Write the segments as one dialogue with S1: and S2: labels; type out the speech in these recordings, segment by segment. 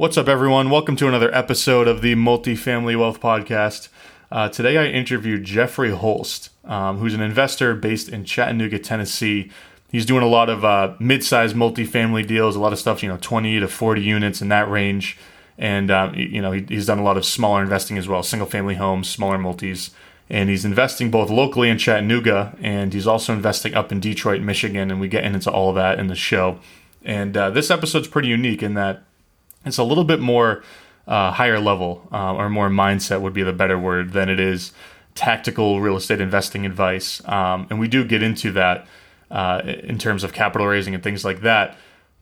S1: What's up, everyone? Welcome to another episode of the Multifamily Wealth Podcast. Uh, today, I interviewed Jeffrey Holst, um, who's an investor based in Chattanooga, Tennessee. He's doing a lot of uh, mid-sized multifamily deals, a lot of stuff, you know, 20 to 40 units in that range. And, um, you know, he, he's done a lot of smaller investing as well, single-family homes, smaller multis. And he's investing both locally in Chattanooga, and he's also investing up in Detroit, Michigan. And we get into all of that in the show. And uh, this episode's pretty unique in that it's a little bit more uh, higher level uh, or more mindset would be the better word than it is tactical real estate investing advice. Um, and we do get into that uh, in terms of capital raising and things like that.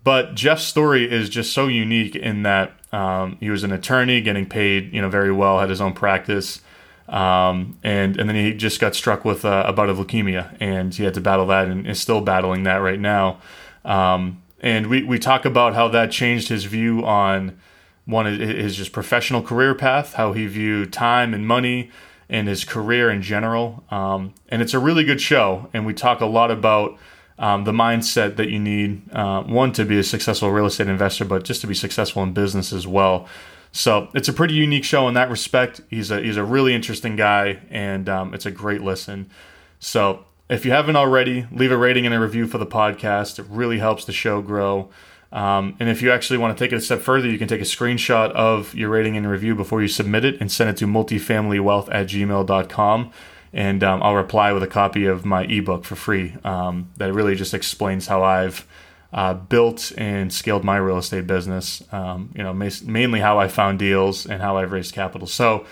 S1: But Jeff's story is just so unique in that um, he was an attorney getting paid, you know, very well, had his own practice. Um, and and then he just got struck with a, a bout of leukemia, and he had to battle that, and is still battling that right now. Um, and we, we talk about how that changed his view on one his just professional career path, how he viewed time and money, and his career in general. Um, and it's a really good show, and we talk a lot about um, the mindset that you need uh, one to be a successful real estate investor, but just to be successful in business as well. So it's a pretty unique show in that respect. He's a he's a really interesting guy, and um, it's a great listen. So if you haven't already, leave a rating and a review for the podcast. It really helps the show grow. Um, and if you actually want to take it a step further, you can take a screenshot of your rating and review before you submit it and send it to multifamilywealth at gmail.com. And um, I'll reply with a copy of my ebook for free um, that really just explains how I've uh, built and scaled my real estate business. Um, you know, mainly how I found deals and how I've raised capital. So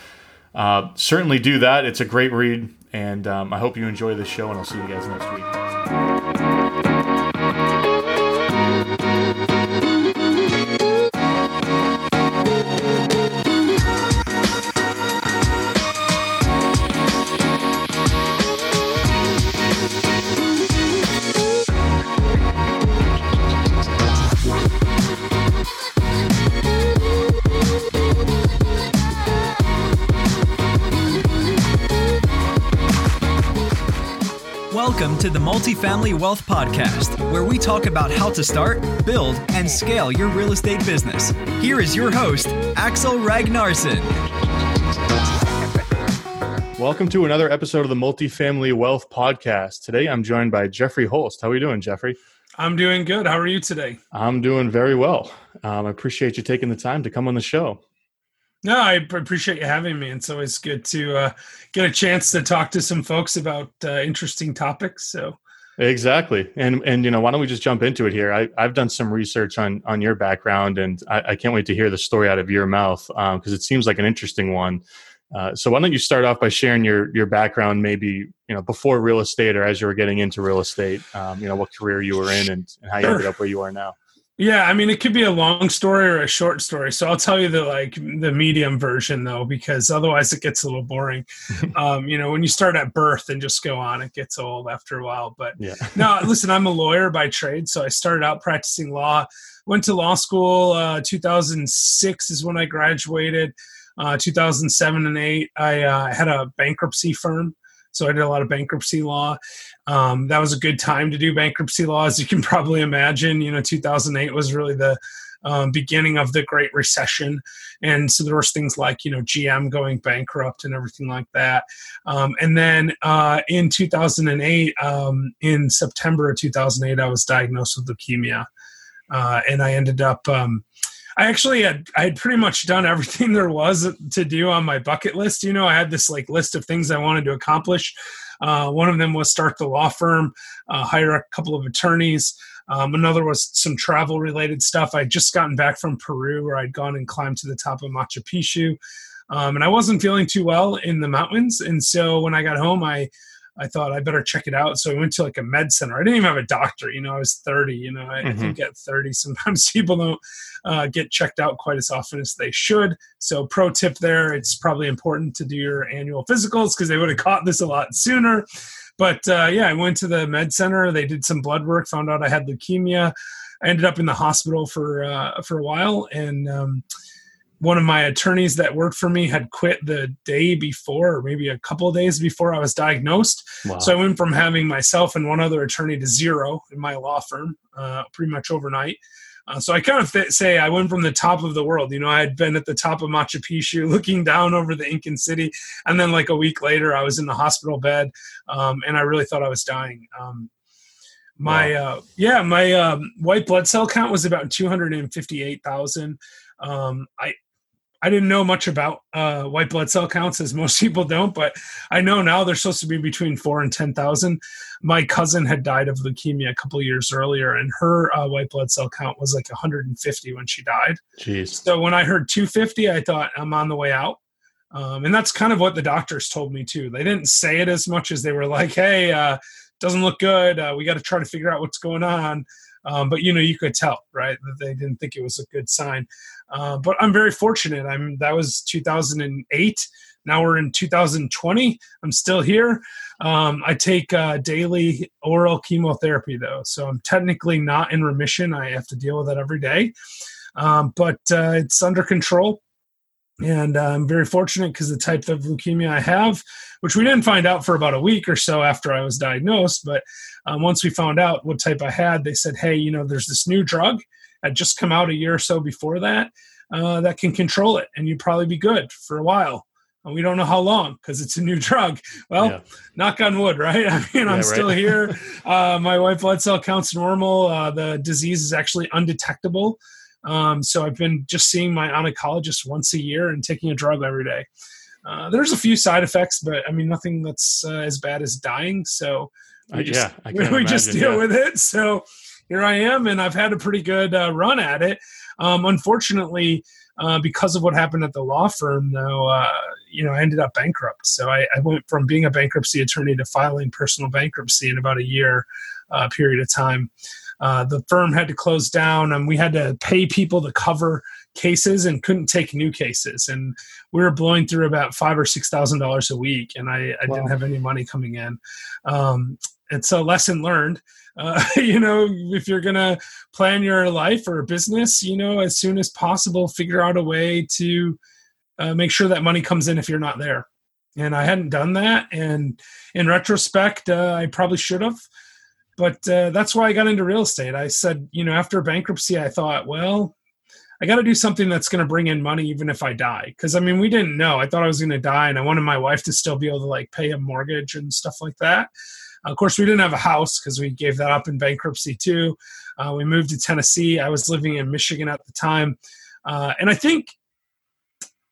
S1: uh, certainly do that. It's a great read. And um, I hope you enjoy the show, and I'll see you guys next week.
S2: To the Multifamily Wealth Podcast, where we talk about how to start, build, and scale your real estate business. Here is your host, Axel Ragnarsson.
S1: Welcome to another episode of the Multifamily Wealth Podcast. Today I'm joined by Jeffrey Holst. How are you doing, Jeffrey?
S3: I'm doing good. How are you today?
S1: I'm doing very well. Um, I appreciate you taking the time to come on the show.
S3: No, I appreciate you having me. It's always good to uh, get a chance to talk to some folks about uh, interesting topics. So
S1: exactly, and and you know, why don't we just jump into it here? I, I've done some research on on your background, and I, I can't wait to hear the story out of your mouth because um, it seems like an interesting one. Uh, so why don't you start off by sharing your your background, maybe you know before real estate or as you were getting into real estate, um, you know what career you were in and, and how you sure. ended up where you are now.
S3: Yeah, I mean, it could be a long story or a short story. So I'll tell you the like the medium version though, because otherwise it gets a little boring. um, you know, when you start at birth and just go on, it gets old after a while. But yeah. no, listen, I'm a lawyer by trade, so I started out practicing law. Went to law school. Uh, 2006 is when I graduated. Uh, 2007 and eight, I uh, had a bankruptcy firm. So I did a lot of bankruptcy law. Um, that was a good time to do bankruptcy law, as you can probably imagine. You know, 2008 was really the um, beginning of the Great Recession, and so there was things like you know GM going bankrupt and everything like that. Um, and then uh, in 2008, um, in September of 2008, I was diagnosed with leukemia, uh, and I ended up. Um, I actually had I had pretty much done everything there was to do on my bucket list. You know, I had this like list of things I wanted to accomplish. Uh, one of them was start the law firm, uh, hire a couple of attorneys. Um, another was some travel related stuff. I'd just gotten back from Peru where I'd gone and climbed to the top of Machu Picchu. Um, and I wasn't feeling too well in the mountains. And so when I got home, I I thought I better check it out. So I went to like a med center. I didn't even have a doctor. You know, I was 30. You know, I, mm-hmm. I think at 30, sometimes people don't uh, get checked out quite as often as they should. So, pro tip there: it's probably important to do your annual physicals because they would have caught this a lot sooner. But uh, yeah, I went to the med center. They did some blood work, found out I had leukemia. I ended up in the hospital for uh, for a while, and um, one of my attorneys that worked for me had quit the day before or maybe a couple of days before i was diagnosed wow. so i went from having myself and one other attorney to zero in my law firm uh, pretty much overnight Uh, so I kind of th- say I went from the top of the world. You know, I had been at the top of Machu Picchu, looking down over the Incan city, and then like a week later, I was in the hospital bed, um, and I really thought I was dying. Um, my wow. uh, yeah, my um, white blood cell count was about two hundred and fifty-eight thousand. Um, I I didn't know much about uh, white blood cell counts, as most people don't, but I know now they're supposed to be between four and ten thousand. My cousin had died of leukemia a couple years earlier, and her uh, white blood cell count was like 150 when she died.
S1: Jeez.
S3: So when I heard 250, I thought I'm on the way out. Um, and that's kind of what the doctors told me too. They didn't say it as much as they were like, "Hey, uh, doesn't look good. Uh, we got to try to figure out what's going on." Um, but you know, you could tell, right, that they didn't think it was a good sign. Uh, but I'm very fortunate. I'm that was 2008. Now we're in 2020. I'm still here. Um, I take uh, daily oral chemotherapy though, so I'm technically not in remission. I have to deal with that every day, um, but uh, it's under control. And uh, I'm very fortunate because the type of leukemia I have, which we didn't find out for about a week or so after I was diagnosed, but um, once we found out what type I had, they said, "Hey, you know, there's this new drug had just come out a year or so before that uh, that can control it, and you'd probably be good for a while. And we don't know how long because it's a new drug. Well, yeah. knock on wood, right? I mean, I'm yeah, still here. Uh, my white blood cell count's normal. Uh, the disease is actually undetectable. Um, so I've been just seeing my oncologist once a year and taking a drug every day. Uh, there's a few side effects, but I mean nothing that's uh, as bad as dying. So
S1: we just, yeah,
S3: we just deal yeah. with it. So here I am, and I've had a pretty good uh, run at it. Um, unfortunately, uh, because of what happened at the law firm, though, uh, you know, I ended up bankrupt. So I, I, went from being a bankruptcy attorney to filing personal bankruptcy in about a year uh, period of time. Uh, the firm had to close down, and we had to pay people to cover cases and couldn't take new cases. And we were blowing through about five or six thousand dollars a week, and I, I wow. didn't have any money coming in. Um, and a lesson learned. Uh, you know, if you're gonna plan your life or business, you know, as soon as possible, figure out a way to uh, make sure that money comes in if you're not there. And I hadn't done that, and in retrospect, uh, I probably should have. But uh, that's why I got into real estate. I said, you know, after bankruptcy, I thought, well, I got to do something that's going to bring in money even if I die. Because I mean, we didn't know. I thought I was going to die, and I wanted my wife to still be able to like pay a mortgage and stuff like that. Of course, we didn't have a house because we gave that up in bankruptcy too. Uh, we moved to Tennessee. I was living in Michigan at the time, uh, and I think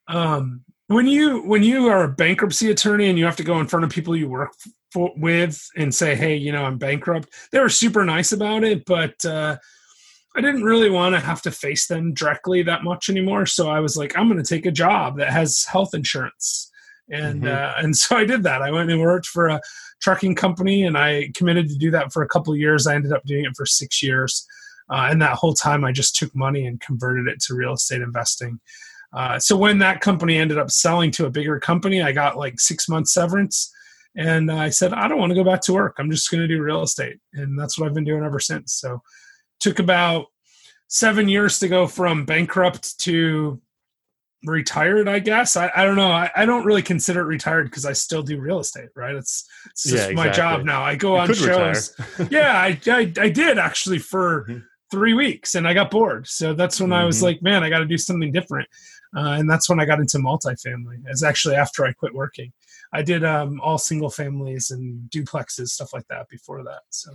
S3: um, when you when you are a bankruptcy attorney and you have to go in front of people you work for, with and say, "Hey, you know, I'm bankrupt," they were super nice about it, but uh, I didn't really want to have to face them directly that much anymore. So I was like, I'm going to take a job that has health insurance and mm-hmm. uh, and so I did that. I went and worked for a trucking company, and I committed to do that for a couple years. I ended up doing it for six years, uh, and that whole time I just took money and converted it to real estate investing. Uh, so when that company ended up selling to a bigger company, I got like six months severance, and I said I don't want to go back to work. I'm just going to do real estate, and that's what I've been doing ever since. So took about seven years to go from bankrupt to retired i guess. I, I don't know. I, I don't really consider it retired because i still do real estate right? It's, it's just yeah, exactly. my job now. I go you on shows. Yeah I, I, I did actually for mm-hmm. three weeks and i got bored. So that's when mm-hmm. i was mm-hmm. like man i got to do something different. Uh, and that's when i got into multifamily. It's actually after i quit working. I did um, all single families and duplexes stuff like that before that so.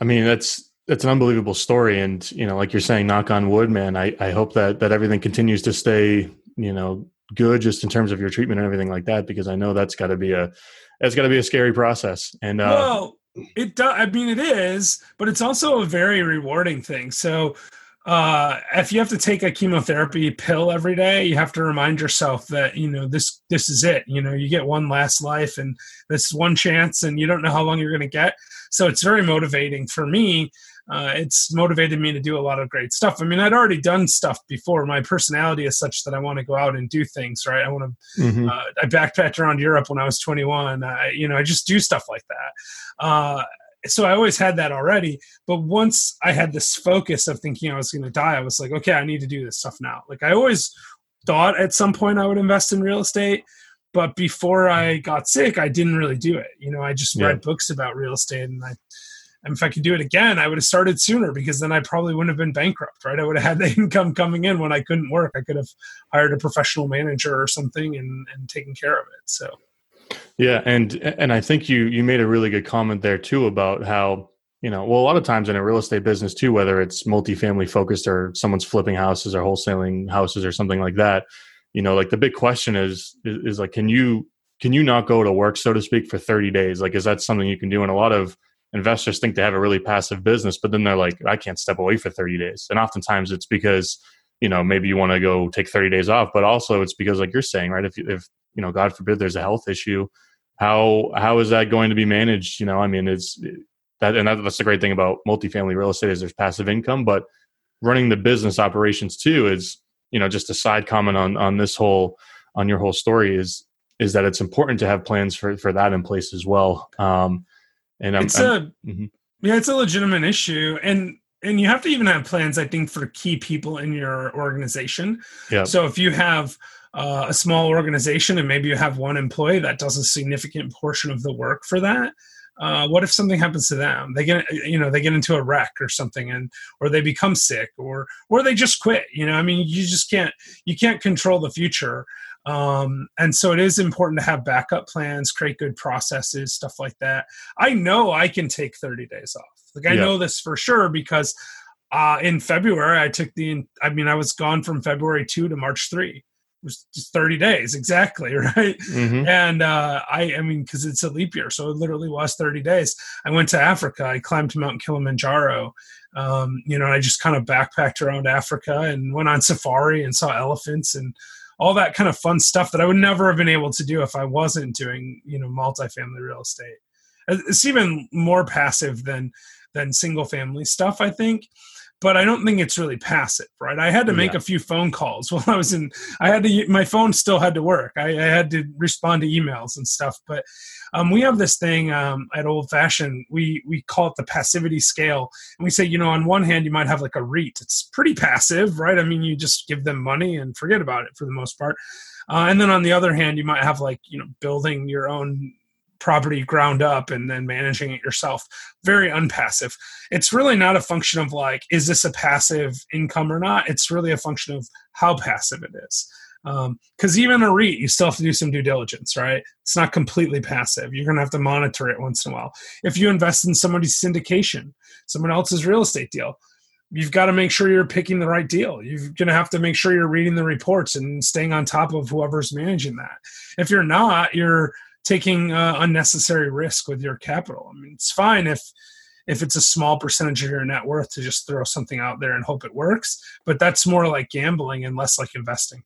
S1: I mean that's that's an unbelievable story. And you know like you're saying knock on wood man i, I hope that that everything continues to stay you know good just in terms of your treatment and everything like that because i know that's got to be a that's got to be a scary process and uh
S3: well it does i mean it is but it's also a very rewarding thing so uh if you have to take a chemotherapy pill every day you have to remind yourself that you know this this is it you know you get one last life and this one chance and you don't know how long you're going to get so it's very motivating for me uh, it's motivated me to do a lot of great stuff. I mean, I'd already done stuff before. My personality is such that I want to go out and do things, right? I want to. Mm-hmm. Uh, I backpacked around Europe when I was 21. I, you know, I just do stuff like that. Uh, so I always had that already. But once I had this focus of thinking I was going to die, I was like, okay, I need to do this stuff now. Like I always thought at some point I would invest in real estate but before I got sick, I didn't really do it. You know, I just yeah. read books about real estate and I if I could do it again, I would have started sooner because then I probably wouldn't have been bankrupt, right? I would have had the income coming in when I couldn't work. I could have hired a professional manager or something and, and taken care of it. So,
S1: yeah, and and I think you you made a really good comment there too about how you know well a lot of times in a real estate business too, whether it's multifamily focused or someone's flipping houses or wholesaling houses or something like that, you know, like the big question is is, is like can you can you not go to work so to speak for 30 days? Like is that something you can do? And a lot of investors think they have a really passive business, but then they're like, I can't step away for 30 days. And oftentimes it's because you know maybe you want to go take 30 days off but also it's because like you're saying right if if you know god forbid there's a health issue how how is that going to be managed you know i mean it's that and that's the great thing about multifamily real estate is there's passive income but running the business operations too is you know just a side comment on on this whole on your whole story is is that it's important to have plans for for that in place as well um and I'm,
S3: it's I'm, a mm-hmm. yeah it's a legitimate issue. And and you have to even have plans i think for key people in your organization. Yeah. So if you have uh, a small organization and maybe you have one employee that does a significant portion of the work for that uh, what if something happens to them? They get you know they get into a wreck or something and or they become sick or or they just quit you know? I mean you just can't you can't control the future um, and so it is important to have backup plans create good processes stuff like that. I know i can take 30 days off. Like i yeah. know this for sure because uh, in february i took the i mean i was gone from february 2 to march 3 It was just 30 days exactly right? Mm-hmm. and uh, i i mean because it's a leap year so it literally was 30 days. I went to africa. I climbed mount kilimanjaro. Um, you know i just kind of backpacked around africa and went on safari and saw elephants and all that kind of fun stuff that i would never have been able to do if i wasn't doing you know multifamily real estate. Uh, it's even more passive than than single family stuff i think but I don't think it's really passive, right? I had to make yeah. a few phone calls while I was in. I had to. My phone still had to work. I, I had to respond to emails and stuff. But um, we have this thing um, at Old Fashioned. We we call it the passivity scale, and we say, you know, on one hand, you might have like a REIT. It's pretty passive, right? I mean, you just give them money and forget about it for the most part. Uh, and then on the other hand, you might have like you know building your own property ground up and then managing it yourself. Very unpassive. It's really not a function of like, is this a passive income or not? It's really a function of how passive it is. Because um, even a REIT, you still have to do some due diligence, right? It's not completely passive. You're going to have to monitor it once in a while. If you invest in somebody's syndication, someone else's real estate deal, you've got to make sure you're picking the right deal. You're going to have to make sure you're reading the reports and staying on top of whoever's managing that. If you're not, you're taking uh, unnecessary risk with your capital. I mean, it's fine if if it's a small percentage of your net worth to just throw something out there and hope it works, but that's more like gambling and less like investing.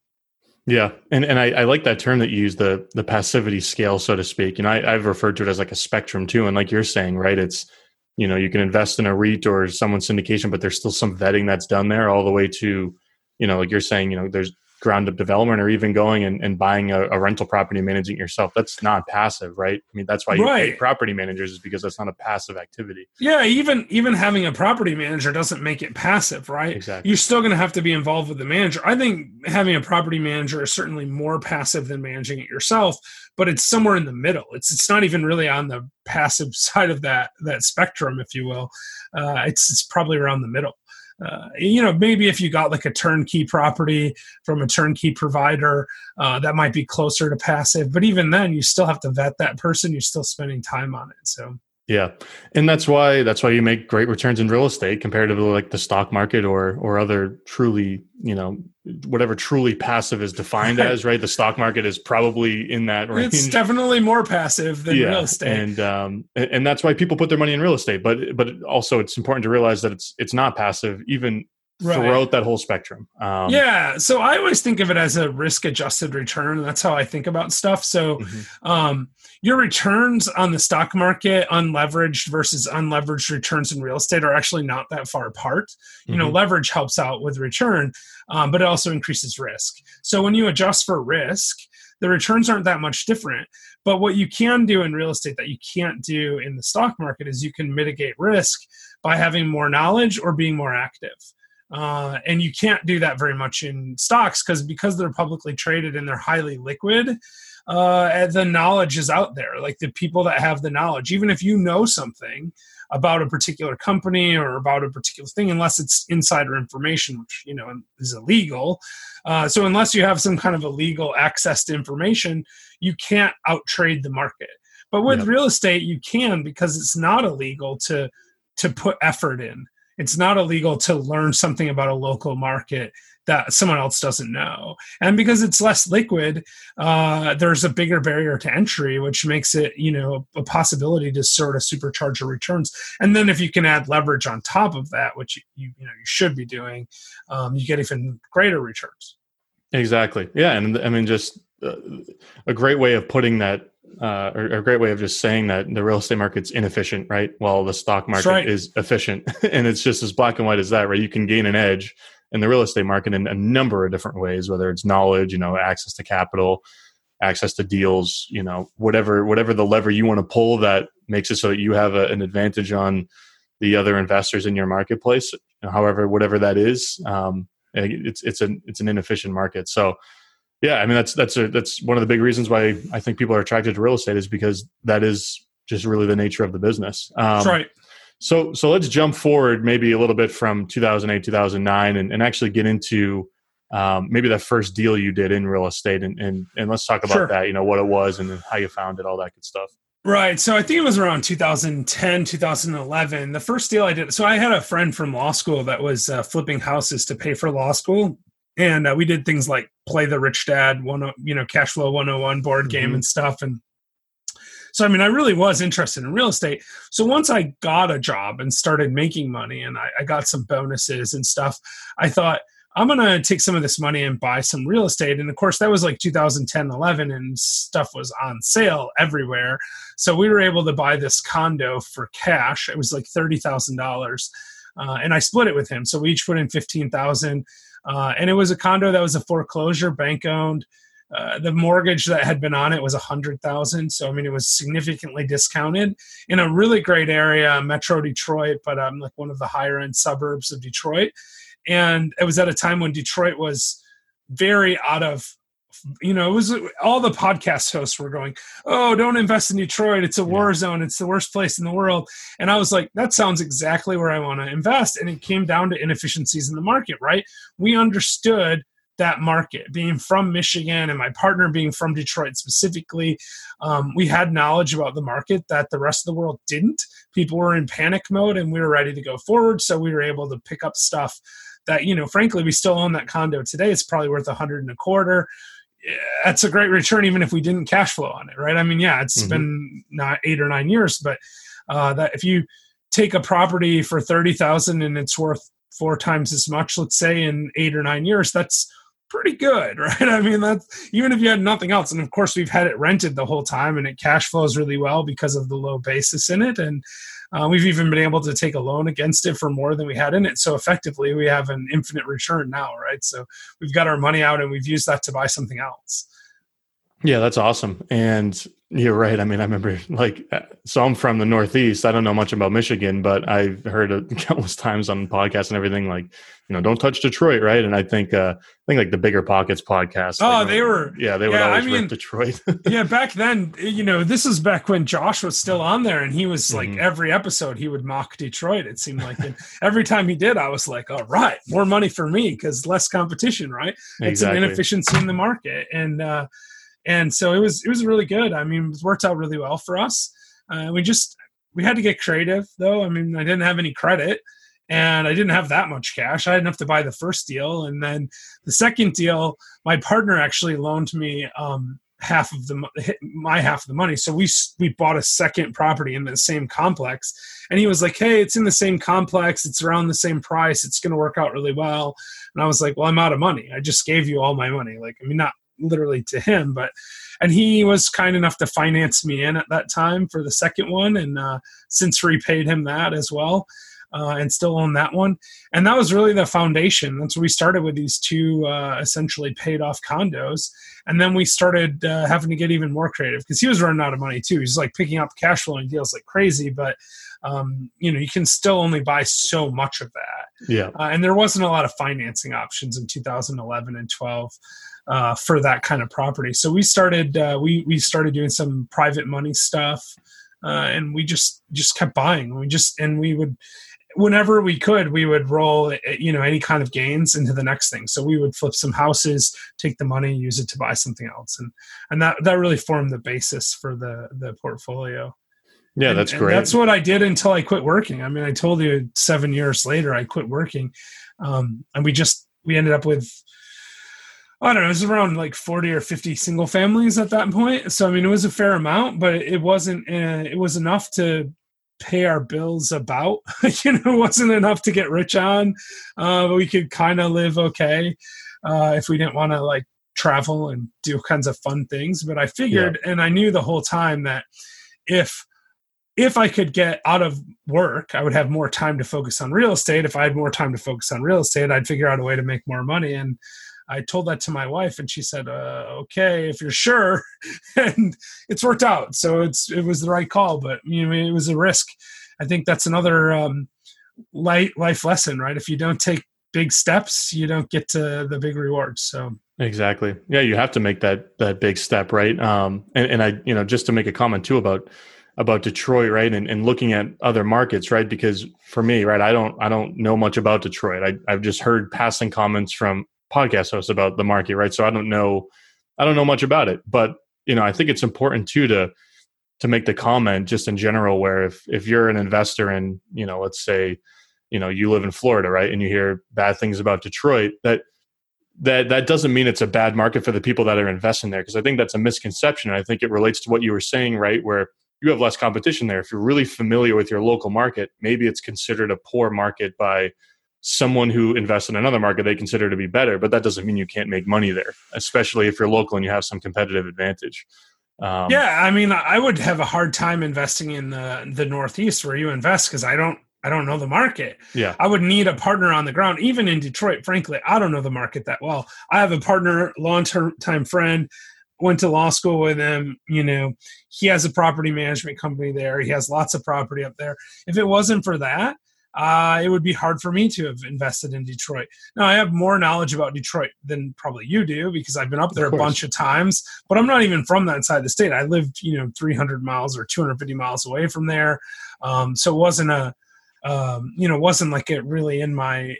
S1: Yeah, and and I, I like that term that you use the the passivity scale, so to speak. And I, I've referred to it as like a spectrum too. And like you're saying, right? It's you know you can invest in a REIT or someone's syndication, but there's still some vetting that's done there, all the way to you know like you're saying, you know, there's ground up development or even going and, and buying a, a, rental property and managing it yourself. That's not passive right? I mean that's why you right. pay property managers is because that's not a passive activity.
S3: Yeah even even having a property manager doesn't make it passive right? Exactly. You're still going to have to be involved with the manager. I think having a property manager is certainly more passive than managing it yourself but it's somewhere in the middle. It's it's not even really on the passive side of that that spectrum if you will. Uh, it's it's probably around the middle uh, you know, maybe if you got like a turnkey property from a turnkey provider, uh, that might be closer to passive. But even then, you still have to vet that person. You're still spending time on it. So
S1: yeah, and that's why that's why you make great returns in real estate compared to like the stock market or or other truly you know whatever truly passive is defined as. Right, the stock market is probably in that range.
S3: It's definitely more passive than yeah, real estate,
S1: and um and that's why people put their money in real estate. But but also it's important to realize that it's it's not passive even right. throughout that whole spectrum.
S3: Um, yeah, so I always think of it as a risk adjusted return. That's how I think about stuff. So mm-hmm. um, your returns on the stock market, unleveraged versus unleveraged returns in real estate, are actually not that far apart. You mm-hmm. know, leverage helps out with return, um, but it also increases risk. So when you adjust for risk, the returns aren't that much different. But what you can do in real estate that you can't do in the stock market is you can mitigate risk by having more knowledge or being more active. Uh, and you can't do that very much in stocks because because they're publicly traded and they're highly liquid uh, the knowledge is out there like the people that have the knowledge even if you know something about a particular company or about a particular thing unless it's insider information, which you know is illegal. Uh, so unless you have some kind of illegal access to information, you can't outtrade the market. But with yep. real estate, you can because it's not illegal to to put effort in. It's not illegal to learn something about a local market that someone else doesn't know. And because it's less liquid, uh, there's a bigger barrier to entry, which makes it, you know, a possibility to sort of supercharge your returns. And then if you can add leverage on top of that, which you, you, know, you should be doing, um, you get even greater returns.
S1: Exactly. Yeah. And I mean, just uh, a great way of putting that uh, or, a great way of just saying that the real estate market's inefficient, right? While the stock market right. is efficient, and it's just as black and white as that, right? You can gain an edge in the real estate market in a number of different ways, whether it's knowledge, you know, access to capital, access to deals, you know, whatever whatever the lever you want to pull that makes it so that you have a, an advantage on the other investors in your marketplace. However, whatever that is, um, it's it's an it's an inefficient market. So, yeah, I mean that's that's a, that's one of the big reasons why I think people are attracted to real estate is because that is just really the nature of the business.
S3: Um, that's right.
S1: So so let's jump forward maybe a little bit from 2008 2009 and, and actually get into um, maybe that first deal you did in real estate and and, and let's talk about sure. that you know what it was and how you found it all that good stuff.
S3: Right. So I think it was around 2010, 2011. The first deal I did. So I had a friend from law school that was uh, flipping houses to pay for law school. And uh, we did things like play the rich dad, one, you know, cash flow 101 board game mm-hmm. and stuff. And so, I mean, I really was interested in real estate. So once I got a job and started making money and I, I got some bonuses and stuff, I thought, I'm going to take some of this money and buy some real estate. And of course, that was like 2010, 11, and stuff was on sale everywhere. So we were able to buy this condo for cash. It was like $30,000. Uh, and I split it with him. So we each put in 15,000. Uh, and it was a condo that was a foreclosure, bank owned. Uh, the mortgage that had been on it was a hundred thousand, so I mean it was significantly discounted in a really great area, Metro Detroit, but um, like one of the higher end suburbs of Detroit. And it was at a time when Detroit was very out of you know, it was all the podcast hosts were going, "Oh, don't invest in Detroit. It's a war zone. It's the worst place in the world." And I was like, "That sounds exactly where I want to invest." And it came down to inefficiencies in the market, right? We understood that market. Being from Michigan and my partner being from Detroit specifically, um, we had knowledge about the market that the rest of the world didn't. People were in panic mode and we were ready to go forward. So we were able to pick up stuff that, you know, frankly, we still own that condo today. It's probably worth a hundred and a quarter. That's a great return, even if we didn't cash flow on it, right? I mean, yeah, it's mm-hmm. been not eight or nine years, but uh, that if you take a property for thirty thousand and it's worth four times as much, let's say in eight or nine years, that's pretty good, right? I mean, that's even if you had nothing else. And of course, we've had it rented the whole time and it cash flows really well because of the low basis in it. And uh, we've even been able to take a loan against it for more than we had in it. So effectively, we have an infinite return now, right? So we've got our money out and we've used that to buy something else.
S1: Yeah, that's awesome. And you're right. I mean, I remember like, so I'm from the Northeast. I don't know much about Michigan, but I've heard it countless times on podcasts and everything. Like, you know, don't touch Detroit, right? And I think, uh, I think like the BiggerPockets podcast.
S3: Oh, they were,
S1: yeah, they would always I mean, Detroit.
S3: yeah, back then, you know, this is back when Josh was still on there, and he was like mm-hmm. every episode he would mock Detroit. It seemed like, and every time he did, I was like, all right, more money for me because less competition, right? It's exactly. an inefficiency in the market, and. uh and so it was it was really good. I mean, it worked out really well for us. Uh, we just we had to get creative though. I mean, I didn't have any credit and I didn't have that much cash. I had enough to buy the first deal, and then the second deal, my partner actually loaned me um, half of the my half of the money. So we we bought a second property in the same complex, and he was like, "Hey, it's in the same complex. It's around the same price. It's going to work out really well." And I was like, "Well, I'm out of money. I just gave you all my money. Like, I mean, not literally to him, but and he was kind enough to finance me in at that time for the second one, and uh, since repaid him that as well. Uh, and still own that one. And that was really the foundation. That's where we started with these two uh, essentially paid off condos. And then we started uh, having to get even more creative because he was running out of money too. He's like picking up cash flowing deals like crazy, but um, you know, you can still only buy so much of that.
S1: Yeah.
S3: Uh, and there wasn't a lot of financing options in 2011 and 12 uh, for that kind of property. So we started uh, we we started doing some private money stuff. uh, and we just just kept buying. We just and we would whenever we could, we would roll, eh, you know, any kind of gains into the next thing. So we would flip some houses, take the money, use it to buy something else, and and that that really formed the basis for the the portfolio.
S1: Yeah, that's
S3: and,
S1: great.
S3: And that's what I did until I quit working. I mean, I told you seven years later I quit working, um, and we just we ended up with I don't know, it was around like 40 or 50 single families at that point. So, I mean, it was a fair amount, but it wasn't, uh, it was enough to pay our bills about you know wasn't enough to get rich on uh, but we could kind of live okay uh, if we didn't want to like travel and do kinds of fun things but i figured yeah. and i knew the whole time that if if i could get out of work i would have more time to focus on real estate if i had more time to focus on real estate i'd figure out a way to make more money and I told that to my wife, and she said, uh, "Okay, if you're sure." and it's worked out, so it's it was the right call. But you know, it was a risk. I think that's another um, light life lesson, right? If you don't take big steps, you don't get to the big rewards. So
S1: exactly, yeah, you have to make that that big step, right? Um, and, and I, you know, just to make a comment too about about Detroit, right? And, and looking at other markets, right? Because for me, right, I don't I don't know much about Detroit. I, I've just heard passing comments from podcast host about the market, right? So I don't know, I don't know much about it, but you know, I think it's important too to to make the comment just in general, where if if you're an investor in, you know, let's say, you know, you live in Florida, right, and you hear bad things about Detroit, that that that doesn't mean it's a bad market for the people that are investing there because I think that's a misconception. I think it relates to what you were saying, right, where you have less competition there. If you're really familiar with your local market, maybe it's considered a poor market by someone who invests in another market they consider to be better, but that doesn't mean you can't make money there, especially if you're local and you have some competitive advantage.
S3: Um, yeah, I mean, I would have a hard time investing in the the Northeast where you invest because I don't I don't know the market.
S1: Yeah,
S3: I would need a partner on the ground. Even in Detroit, frankly, I don't know the market that well. I have a partner, long term time friend. Went to law school with him. You know, he has a property management company there. He has lots of property up there. If it wasn't for that, uh, it would be hard for me to have invested in Detroit. Now, I have more knowledge about Detroit than probably you do because I've been up there a bunch of times, but I'm not even from that side of the state. I lived, you know, 300 miles or 250 miles away from there. Um, so it wasn't a, um, you know, wasn't like it really in my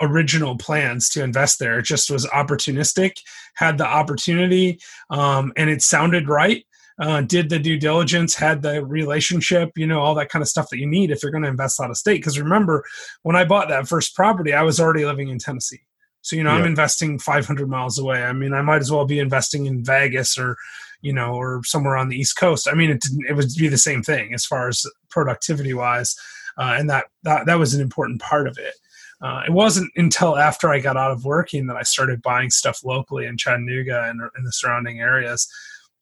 S3: original plans to invest there. It just was opportunistic, had the opportunity, um, and it sounded right uh, did the due diligence, had the relationship, you know, all that kind of stuff that you need if you're going to invest out of state. Because remember, when I bought that first property, I was already living in Tennessee. So, you know, yeah. I'm investing 500 miles away. I mean, I might as well be investing in Vegas or, you know, or somewhere on the East Coast. I mean, it, it would be the same thing as far as productivity wise. Uh, and that, that, that was an important part of it. Uh, it wasn't until after I got out of working that I started buying stuff locally in Chattanooga and in the surrounding areas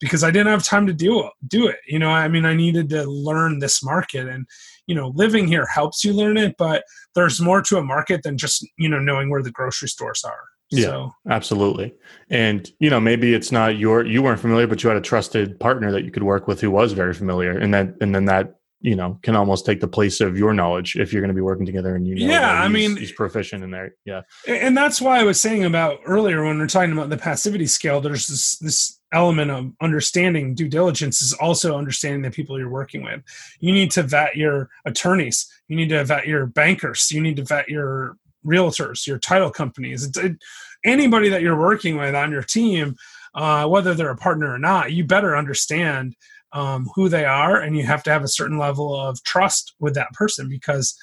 S3: because I didn't have time to do do it. You know, I mean, I needed to learn this market, and you know, living here helps you learn it, but there's more to a market than just you know knowing where the grocery stores are.
S1: Yeah, so. absolutely. And you know, maybe it's not your you weren't familiar, but you had a trusted partner that you could work with who was very familiar, and that and then that you know can almost take the place of your knowledge if you're going to be working together and you know
S3: yeah i mean
S1: he's proficient in there yeah
S3: and that's why i was saying about earlier when we're talking about the passivity scale there's this this element of understanding due diligence is also understanding the people you're working with. You need to vet your attorneys. You need to vet your bankers. You need to vet your realtors your title companies. It, anybody that you're working with on your team uh, whether they're a partner or not you better understand um, who they are, and you have to have a certain level of trust with that person because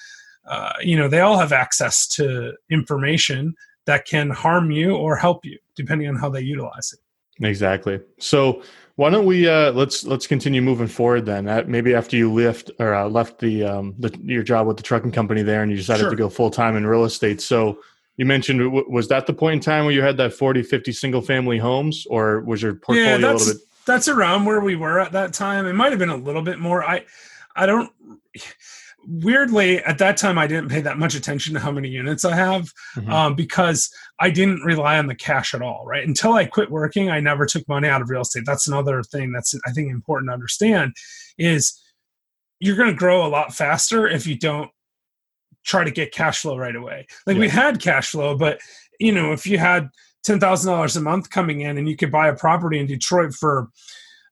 S3: uh, you know they all have access to information that can harm you or help you depending on how they utilize it.
S1: Exactly. So why don't we uh, let's let's continue moving forward then? Uh, maybe after you left or uh, left the, um, the your job with the trucking company there, and you decided sure. to go full time in real estate. So you mentioned was that the point in time where you had that 40 50 single family homes or was your portfolio yeah, a little bit
S3: that's around where we were at that time. It might have been a little bit more. I I don't weirdly at that time I didn't pay that much attention to how many units I have mm-hmm. um, because I didn't rely on the cash at all. Right until I quit working, I never took money out of real estate. That's another thing that's I think important to understand is you're going to grow a lot faster if you don't try to get cash flow right away. Like yeah. we had cash flow, but you know if you had ten thousand dollars a month coming in, and you could buy a property in Detroit for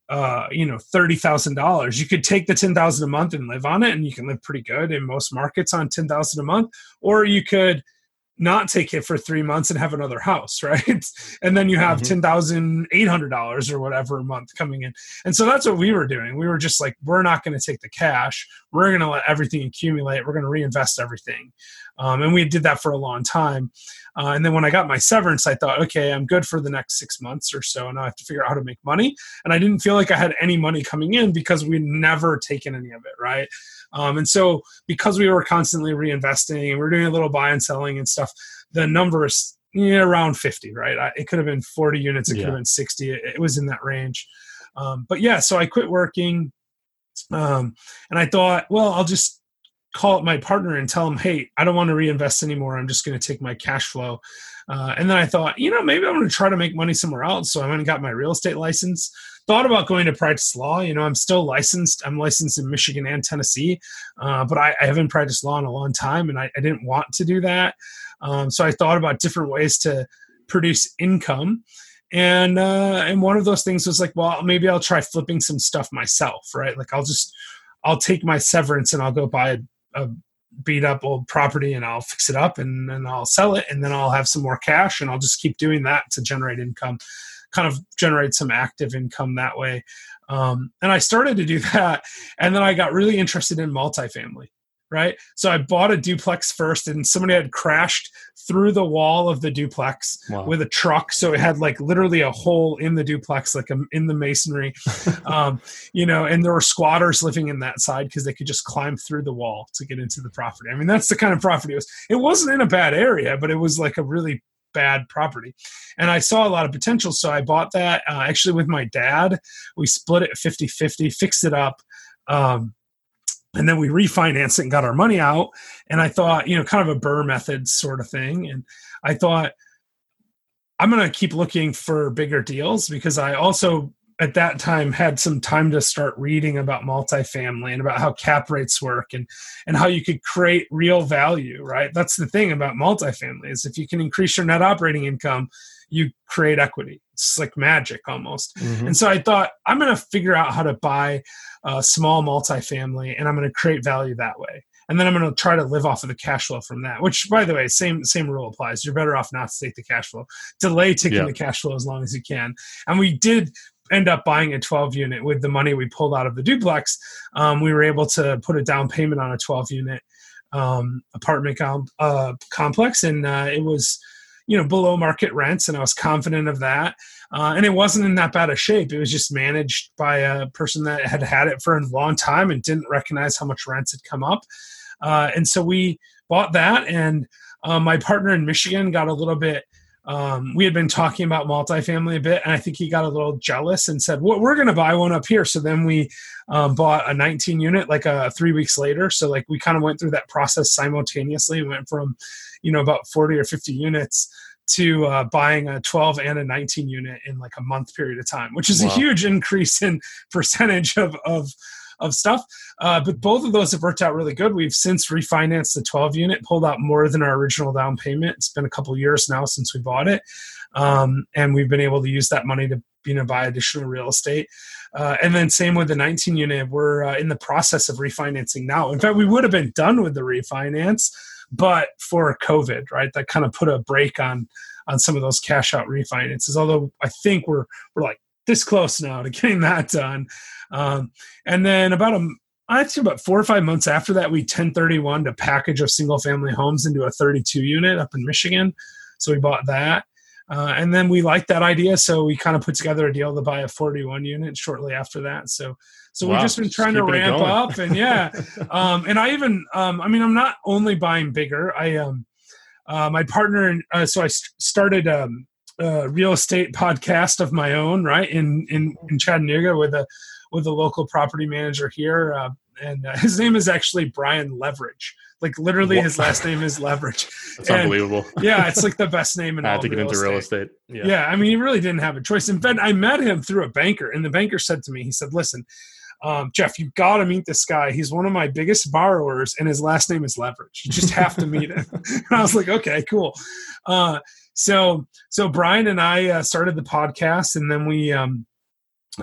S3: uh, you know, thirty thousand dollars. You could take the ten thousand a month and live on it, and you can live pretty good in most markets on ten thousand a month. Or you could not take it for three months and have another house, right? and then you have mm-hmm. thousand eight hundred dollars or whatever a month coming in. And so that's what we were doing. We were just like, we're not going to take the cash. We're going to let everything accumulate. We're going to reinvest everything. Um, and we did that for a long time. Uh, and then when I got my severance, I thought, okay, I'm good for the next six months or so, and I have to figure out how to make money. And I didn't feel like I had any money coming in because we'd never taken any of it, right? Um, and so because we were constantly reinvesting and we are doing a little buy and selling and stuff, the number is around 50, right? I, it could have been 40 units, it yeah. could have been 60. It, it was in that range. Um, but yeah, so I quit working. Um, and I thought, well, I'll just call up my partner and tell him, hey, I don't want to reinvest anymore. I'm just going to take my cash flow. Uh, and then I thought, you know, maybe I'm going to try to make money somewhere else. So I went and got my real estate license. Thought about going to practice law. You know, I'm still licensed. I'm licensed in Michigan and Tennessee, uh, but I, I, haven't practiced law in a long time, and I, I didn't want to do that. Um, so I thought about different ways to produce income and uh, and one of those things was like well maybe i'll try flipping some stuff myself right like i'll just i'll take my severance and i'll go buy a a beat up old property and I'll fix it up and then I'll sell it and then I'll have some more cash and I'll just keep doing that to generate income, kind of generate some active income that way. Um, and I started to do that. And then I got really interested in multifamily right? So I bought a duplex first, and somebody had crashed through the wall of the duplex wow. with a truck. So it had like literally a hole in the duplex, like a, um, in the masonry, um, you know. And there were squatters living in that side because they could just climb through the wall to get into the property. I mean, that's the kind of property it was. It wasn't in a bad area, but it was like a really bad property and i saw a lot of potential so i bought that uh, actually with my dad we split it 50 50 fixed it up um, and then we refinanced it and got our money out. And i thought you know kind of a BRRRR method sort of thing. And i thought i'm going to keep looking for bigger deals because i also at that time had some time to start reading about multifamily and about how cap rates work and and how you could create real value right? That's the thing about multifamily is if you can increase your net operating income you create equity. It's like magic almost. Mm-hmm. and so i thought i'm going to figure out how to buy a small multifamily and i'm going to create value that way. And then i'm going to try to live off of the cash flow from that which by the way same same rule applies. You're better off not to take the cash flow. Delay taking the cash flow as long as you can. And we did end up buying a 12 unit. With the money we pulled out of the duplex um, we were able to put a down payment on a 12 unit um, apartment com- uh, complex. And uh, it was you know below market rents and i was confident of that uh, and it wasn't in that bad a shape it was just managed by a person that had had it for a long time and didn't recognize how much rents had come up uh, and so we bought that and uh, my partner in michigan got a little bit um, we had been talking about multifamily a bit, and I think he got a little jealous and said, well, "We're going to buy one up here." So then we um, bought a 19 unit like uh, three weeks later. So like we kind of went through that process simultaneously. We went from, you know, about 40 or 50 units to uh, buying a 12 and a 19 unit in like a month period of time, which is wow. a huge increase in percentage of of of stuff. Uh, but both of those have worked out really good. We've since refinanced the 12 unit, pulled out more than our original down payment. It's been a couple years now since we bought it. Um, and we've been able to use that money to you know buy additional real estate. Uh, and then same with the 19 unit, we're uh, in the process of refinancing now. In fact, we would have been done with the refinance, but for COVID, right, that kind of put a break on on some of those cash out refinances. Although I think we're we're like this close now to getting that done. Um, and then about a I'd say about four or five months after that, we 1031 to package of single family homes into a 32 unit up in Michigan. So we bought that. Uh, and then we liked that idea, so we kind of put together a deal to buy a 41 unit shortly after that. So, so wow. we've just been trying just to ramp up, and yeah, um, and I even, um, I mean, I'm not only buying bigger. I, um, uh, my partner, uh, so I st- started um, a real estate podcast of my own, right in in in Chattanooga with a with a local property manager here, uh, and uh, his name is actually Brian Leverage. Like literally, what? his last name is Leverage.
S1: That's and, unbelievable.
S3: yeah, it's like the best name in I
S1: had to get into
S3: estate.
S1: real estate.
S3: Yeah. yeah, I mean, he really didn't have a choice. In fact, I met him through a banker, and the banker said to me, he said, "Listen." Um, Jeff, you got to meet this guy. He's one of my biggest borrowers, and his last name is Leverage. You just have to meet him. and I was like, okay, cool. Uh, so, so Brian and I uh, started the podcast, and then we um,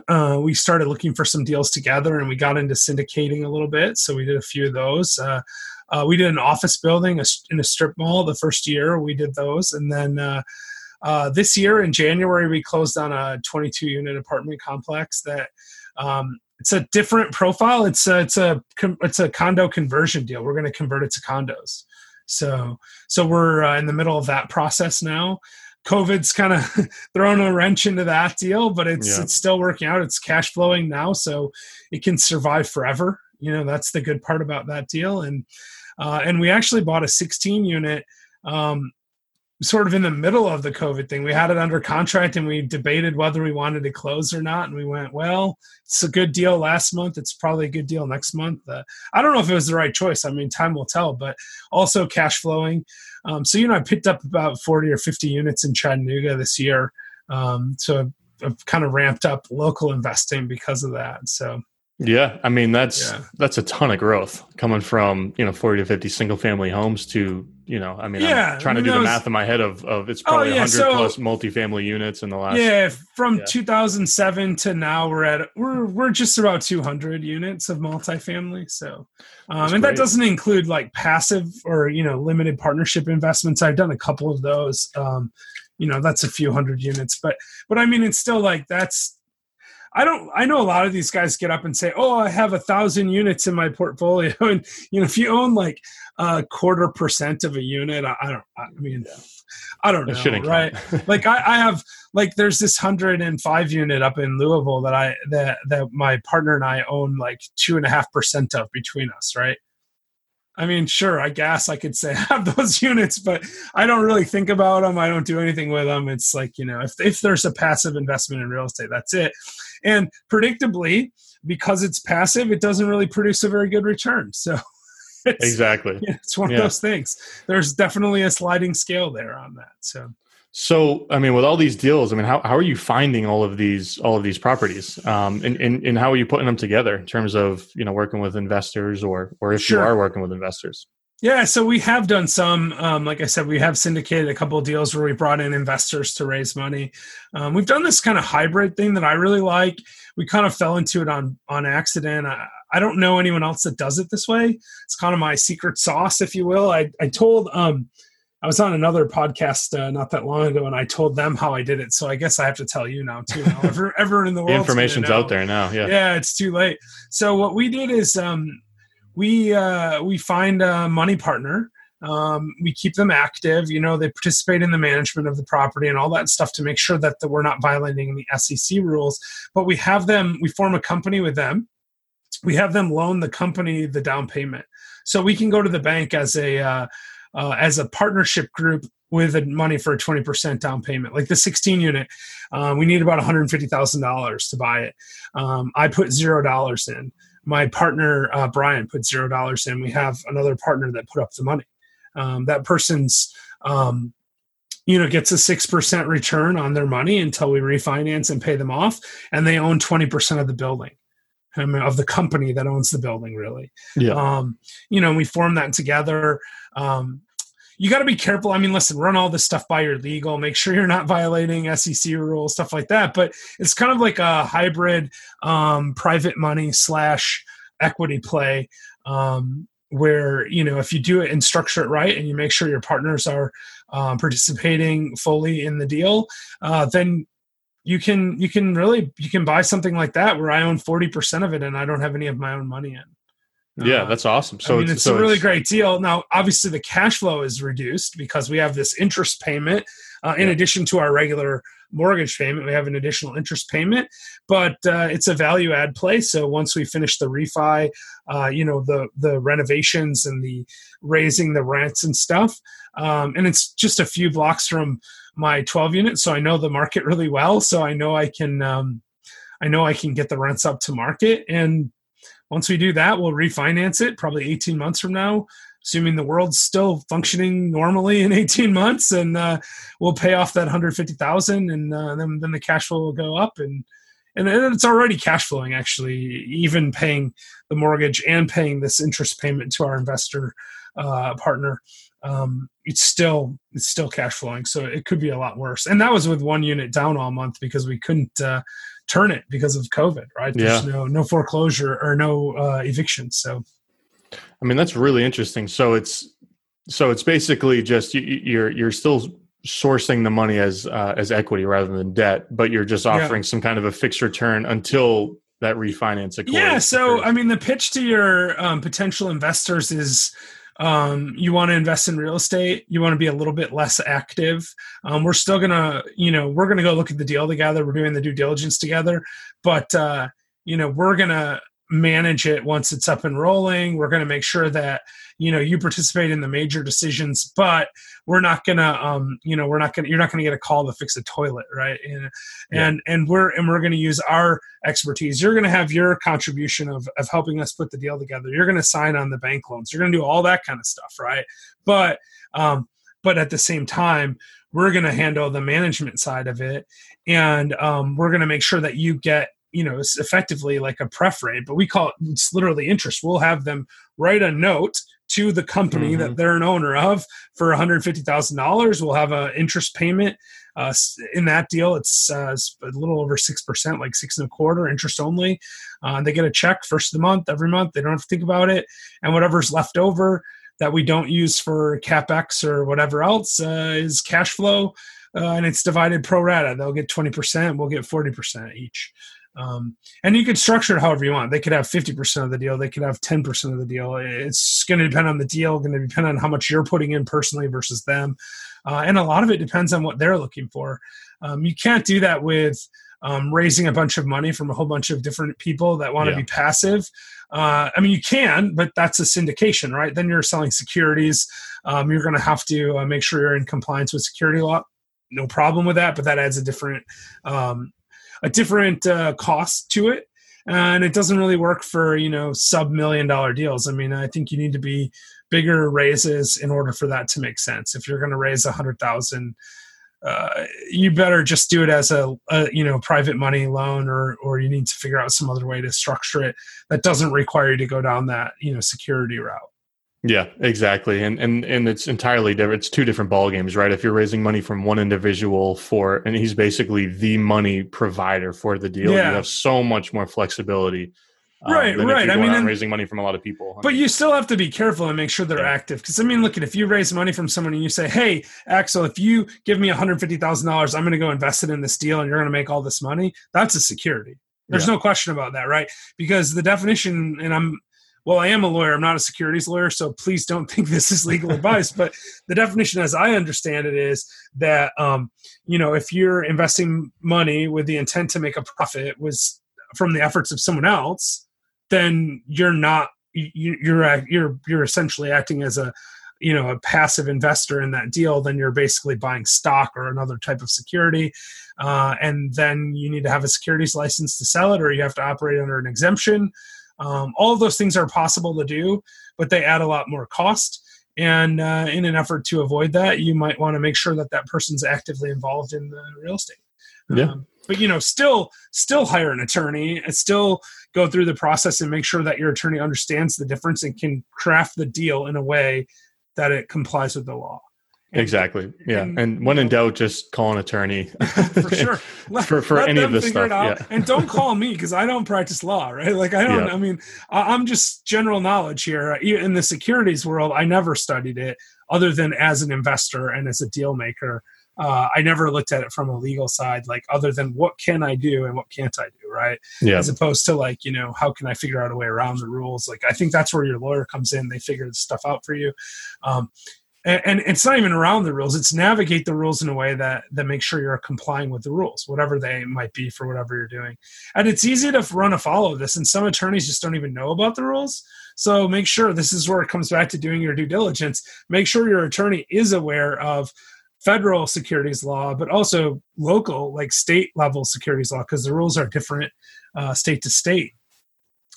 S3: uh, we started looking for some deals together and we got into syndicating a little bit. So we did a few of those. Uh, uh, we did an office building in a strip mall the first year. We did those. And then uh, uh, this year in January, we closed on a 22 unit apartment complex that um, it's a different profile. It's a, it's a, it's a condo conversion deal. We're going to convert it to condos. So, so we're uh, in the middle of that process now. COVID's kind of thrown a wrench into that deal, but it's yeah. it's still working out. It's cash flowing now, so it can survive forever. You know, that's the good part about that deal. And uh, and we actually bought a 16 unit um, sort of in the middle of the COVID thing. We had it under contract and we debated whether we wanted to close or not. And we went, well, it's a good deal last month. It's probably a good deal next month. Uh, I don't know if it was the right choice. I mean, time will tell, but also cash flowing. Um, so, you know, I picked up about 40 or 50 units in Chattanooga this year. Um, so I've kind of ramped up local investing because of that. So,
S1: yeah, I mean that's yeah. that's a ton of growth coming from you know forty to fifty single family homes to you know I mean yeah, I'm trying to do the math in my head of of it's probably oh, yeah, hundred so, plus multifamily units in the last
S3: yeah from yeah. 2007 to now we're at we're we're just about 200 units of multifamily so um, and that doesn't include like passive or you know limited partnership investments I've done a couple of those um, you know that's a few hundred units but but I mean it's still like that's I don't. I know a lot of these guys get up and say, "Oh, I have a thousand units in my portfolio," and you know, if you own like a quarter percent of a unit, I, I don't. I mean, I don't know, right? like I, I have like there's this hundred and five unit up in Louisville that I that that my partner and I own like two and a half percent of between us, right? I mean, sure, I guess I could say I have those units, but I don't really think about them. I don't do anything with them. It's like, you know, if, if there's a passive investment in real estate, that's it. And predictably, because it's passive, it doesn't really produce a very good return. So
S1: it's, exactly.
S3: it's one yeah. of those things. There's definitely a sliding scale there on that. So
S1: so, I mean, with all these deals, I mean, how, how are you finding all of these all of these properties, um, and, and and how are you putting them together in terms of you know working with investors or or if sure. you are working with investors?
S3: Yeah, so we have done some. Um, like I said, we have syndicated a couple of deals where we brought in investors to raise money. Um, we've done this kind of hybrid thing that I really like. We kind of fell into it on on accident. I, I don't know anyone else that does it this way. It's kind of my secret sauce, if you will. I I told um, I was on another podcast uh, not that long ago, and I told them how I did it. So I guess I have to tell you now too. Now everyone in the world, the
S1: information's out there now. Yeah,
S3: yeah, it's too late. So what we did is um, we uh, we find a money partner. Um, we keep them active. You know, they participate in the management of the property and all that stuff to make sure that the, we're not violating the SEC rules. But we have them. We form a company with them. We have them loan the company the down payment, so we can go to the bank as a uh, uh, as a partnership group with money for a 20% down payment like the 16 unit. Um, we need about $150000 to buy it. Um, i put zero dollars in. My partner uh, brian put zero dollars in. We have another partner that put up the money. Um, that person's um, you know gets a 6% return on their money until we refinance and pay them off and they own 20% of the building. I mean, of the company that owns the building really. Yeah. Um, you know we form that together. Um, you got to be careful. I mean, listen, run all this stuff by your legal, make sure you're not violating SEC rules, stuff like that. But it's kind of like a hybrid um, private money slash equity play um, where, you know, if you do it and structure it right and you make sure your partners are um, participating fully in the deal, uh, then you can you can really you can buy something like that where I own 40% of it and I don't have any of my own money in.
S1: Yeah, uh, that's awesome. So
S3: I mean, it's, it's so a really it's, great deal. Now, obviously, the cash flow is reduced because we have this interest payment uh, in yeah. addition to our regular mortgage payment. We have an additional interest payment, but uh, it's a value add play. So once we finish the refi, uh, you know, the the renovations and the raising the rents and stuff, um, and it's just a few blocks from my 12 unit, so I know the market really well. So I know I can. Um, I know I can get the rents up to market and once we do that, we'll refinance it probably 18 months from now, assuming the world's still functioning normally in 18 months, and uh, we'll pay off that 150,000, and uh, then then the cash flow will go up, and and it's already cash flowing actually, even paying the mortgage and paying this interest payment to our investor uh, partner. um, it's still it's still cash flowing. So it could be a lot worse. And that was with one unit down all month because we couldn't uh, turn it because of COVID. Right? There's
S1: Yeah.
S3: no no foreclosure or no uh, eviction. So
S1: I mean, that's really interesting. So it's so it's basically just you, you're you're still sourcing the money as uh, as equity rather than debt, but you're just
S3: Yeah.
S1: offering some kind of a fixed return until that refinance occurs.
S3: Yeah. So. I mean, the pitch to your um, potential investors is um, you want to invest in real estate. You want to be a little bit less active. Um, we're still to, you know, we're to go look at the deal together. We're doing the due diligence together. But, uh, you know, we're to manage it once it's up and rolling. We're going to make sure that, you know, you participate in the major decisions, but we're not going to, um, you know, we're not going to, you're not going to get a call to fix a toilet. Right. And,
S1: Yeah.
S3: and, and we're, and we're going to use our expertise. You're going to have your contribution of, of helping us put the deal together. You're going to sign on the bank loans. You're going to do all that kind of stuff, right? But um, but at the same time, we're going to handle the management side of it, and um, we're going to make sure that you get you know it's effectively like a pref rate, but we call it it's literally interest. We'll have them write a note to the company that
S1: Mhm.
S3: they're an owner of for $150,000. We'll have an interest payment uh, in that deal. It's uh, s- a little over six percent, like six and a quarter, interest only. Uh, they get a check first of the month every month. They don't have to think about it, and whatever's left over that we don't use for capex or whatever else uh, is cash flow, uh, and it's divided pro rata. They'll get twenty percent. We'll get forty percent each. Um, and you could structure it however you want. They could have 50% of the deal. They could have 10% of the deal. It's going to depend on the deal, going to depend on how much you're putting in personally versus them. Uh, and a lot of it depends on what they're looking for. Um, you can't do that with um, raising a bunch of money from a whole bunch of different people that want to
S1: Yeah.
S3: be passive. Uh, I mean, you can, but that's a syndication, right? Then you're selling securities. Um, you're going to have to uh, make sure you're in compliance with security law. No problem with that, but that adds a different um, a different uh, cost to it. And it doesn't really work for you know sub million dollar deals. I mean i think you need to be bigger raises in order for that to make sense. If you're going to raise a hundred thousand uh, you better just do it as a, a you know private money loan or or you need to figure out some other way to structure it that doesn't require you to go down that you know security route
S1: Yeah, exactly. And and and it's entirely different. It's two different ball games, right? If you're raising money from one individual for and he's basically the money provider for the deal,
S3: Yeah.
S1: you have so much more flexibility. um,
S3: Right, right. I mean,
S1: and raising money from a lot of people.
S3: But you still have to be careful and make sure they're
S1: Yeah.
S3: active. Because I mean, look at if you raise money from someone and you say, "Hey, Axel, if you give me one hundred fifty thousand dollars, I'm going to go invest it in this deal, and you're going to make all this money." That's a security. There's
S1: Yeah.
S3: no question about that, right? Because the definition, and I'm, well, I am a lawyer. I'm not a securities lawyer, so please don't think this is legal advice. But the definition, as I understand it, is that um, you know if you're investing money with the intent to make a profit was from the efforts of someone else, then you're not you, you're you're you're essentially acting as a you know a passive investor in that deal then you're basically buying stock or another type of security uh, and then you need to have a securities license to sell it or you have to operate under an exemption um, all of those things are possible to do but they add a lot more cost and uh, in an effort to avoid that you might want to make sure that that person's actively involved in the real estate
S1: Yeah.
S3: um, but you know still still hire an attorney and still go through the process and make sure that your attorney understands the difference and can craft the deal in a way that it complies with the law.
S1: Exactly. Yeah.
S3: and,
S1: And, when in doubt, just call an attorney.
S3: for sure. Let,
S1: For- for
S3: let
S1: any of this stuff, yeah.
S3: and don't call me because I don't practice law, right? Like I don't.
S1: Yeah.
S3: I mean, I- I'm just general knowledge here. E- In the securities world, I never studied it other than as an investor and as a deal maker. Uh, I never looked at it from a legal side, like other than what can I do and what can't I do, right?
S1: yeah.
S3: as opposed to like you know how can i figure out a way around the rules like i think that's where your lawyer comes in they figure this stuff out for you um, and, and it's not even around the rules it's navigate the rules in a way that that makes sure you're complying with the rules whatever they might be for whatever you're doing and it's easy to run afoul of this and some attorneys just don't even know about the rules so make sure this is where it comes back to doing your due diligence make sure your attorney is aware of federal securities law, but also local, like state level securities law, because the rules are different uh, state to state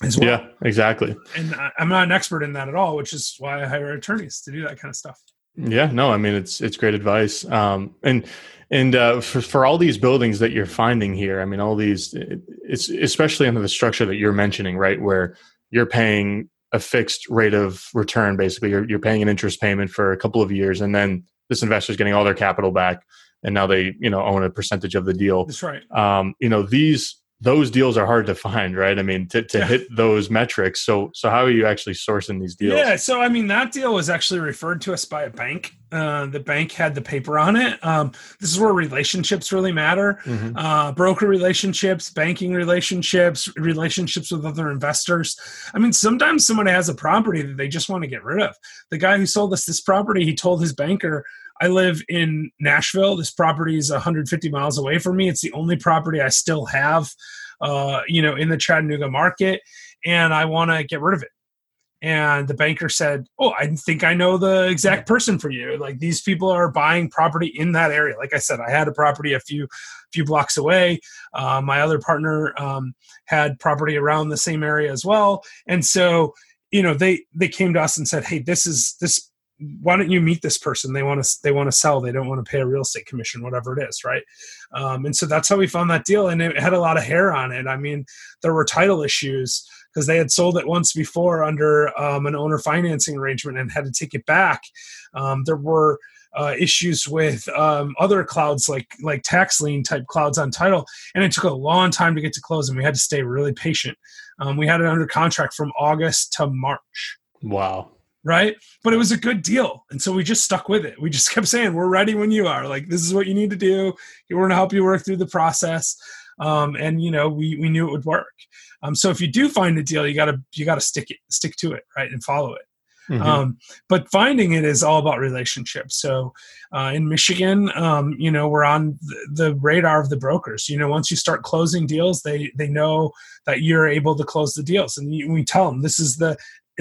S3: as well.
S1: Yeah, exactly.
S3: And I'm not an expert in that at all, which is why I hire attorneys to do that kind of stuff.
S1: Yeah, no, I mean it's it's great advice. Um, and and uh, for for all these buildings that you're finding here, I mean all these, it's especially under the structure that you're mentioning, right, where you're paying a fixed rate of return. Basically, you're you're paying an interest payment for a couple of years, and then this investor is getting all their capital back, and now they you know own a percentage of the deal.
S3: That's right.
S1: Um, you know these those deals are hard to find, right? I mean, to, to yeah. hit those metrics. So, so how are you actually sourcing these deals?
S3: Yeah. So, I mean, that deal was actually referred to us by a bank. Uh, the bank had the paper on it. Um, this is where relationships really matter. Mm-hmm. Uh, broker relationships, banking relationships, relationships with other investors. I mean, sometimes someone has a property that they just want to get rid of. The guy who sold us this property, he told his banker, I live in Nashville. This property is 150 miles away from me. It's the only property I still have, uh, you know, in the Chattanooga market, and I want to get rid of it. And the banker said, "Oh, I think I know the exact person for you. Like these people are buying property in that area. Like I said, I had a property a few few blocks away. Uh, my other partner um, had property around the same area as well, and so." you know they they came to us and said hey this is this why don't you meet this person? They want to they want to sell. They don't want to pay a real estate commission whatever it is right? Um, and so that's how we found that deal and it had a lot of hair on it. I mean there were title issues because they had sold it once before under um, an owner financing arrangement and had to take it back. Um, there were uh, issues with um, other clouds like like tax lien type clouds on title and it took a long time to get to close and we had to stay really patient. Um, we had it under contract from august to march.
S1: Wow
S3: right? But it was a good deal. And so we just stuck with it. We just kept saying, we're ready when you are. Like, this is what you need to do. We're going to help you work through the process. Um, and you know, we, we knew it would work. Um, so if you do find a deal, you gotta, you gotta stick it, stick to it, right. And follow it. Mm-hmm. Um, but finding it is all about relationships. So uh, in Michigan, um, you know, we're on the, the, radar of the brokers. You know, once you start closing deals, they they know that you're able to close the deals, and you, we tell them this is the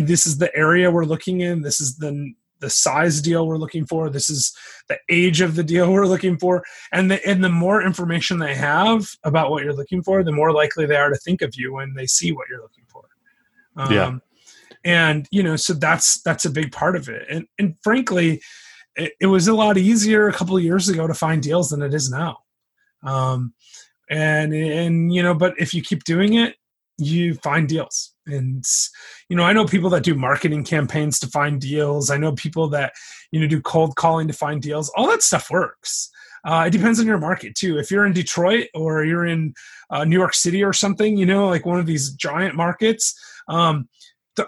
S3: this is the area we're looking in. This is the the size deal we're looking for. This is the age of the deal we're looking for. And the and the more information they have about what you're looking for the more likely they are to think of you when they see what you're looking for.
S1: Um, yeah
S3: and you know so that's that's a big part of it. And and frankly it, it was a lot easier a couple of years ago to find deals than it is now. Um and and you know but if you keep doing it you find deals and you know i know people that do marketing campaigns to find deals. I know people that you know do cold calling to find deals. All that stuff works. Uh, it depends on your market too. If you're in detroit or you're in uh, new york city or something you know like one of these giant markets um,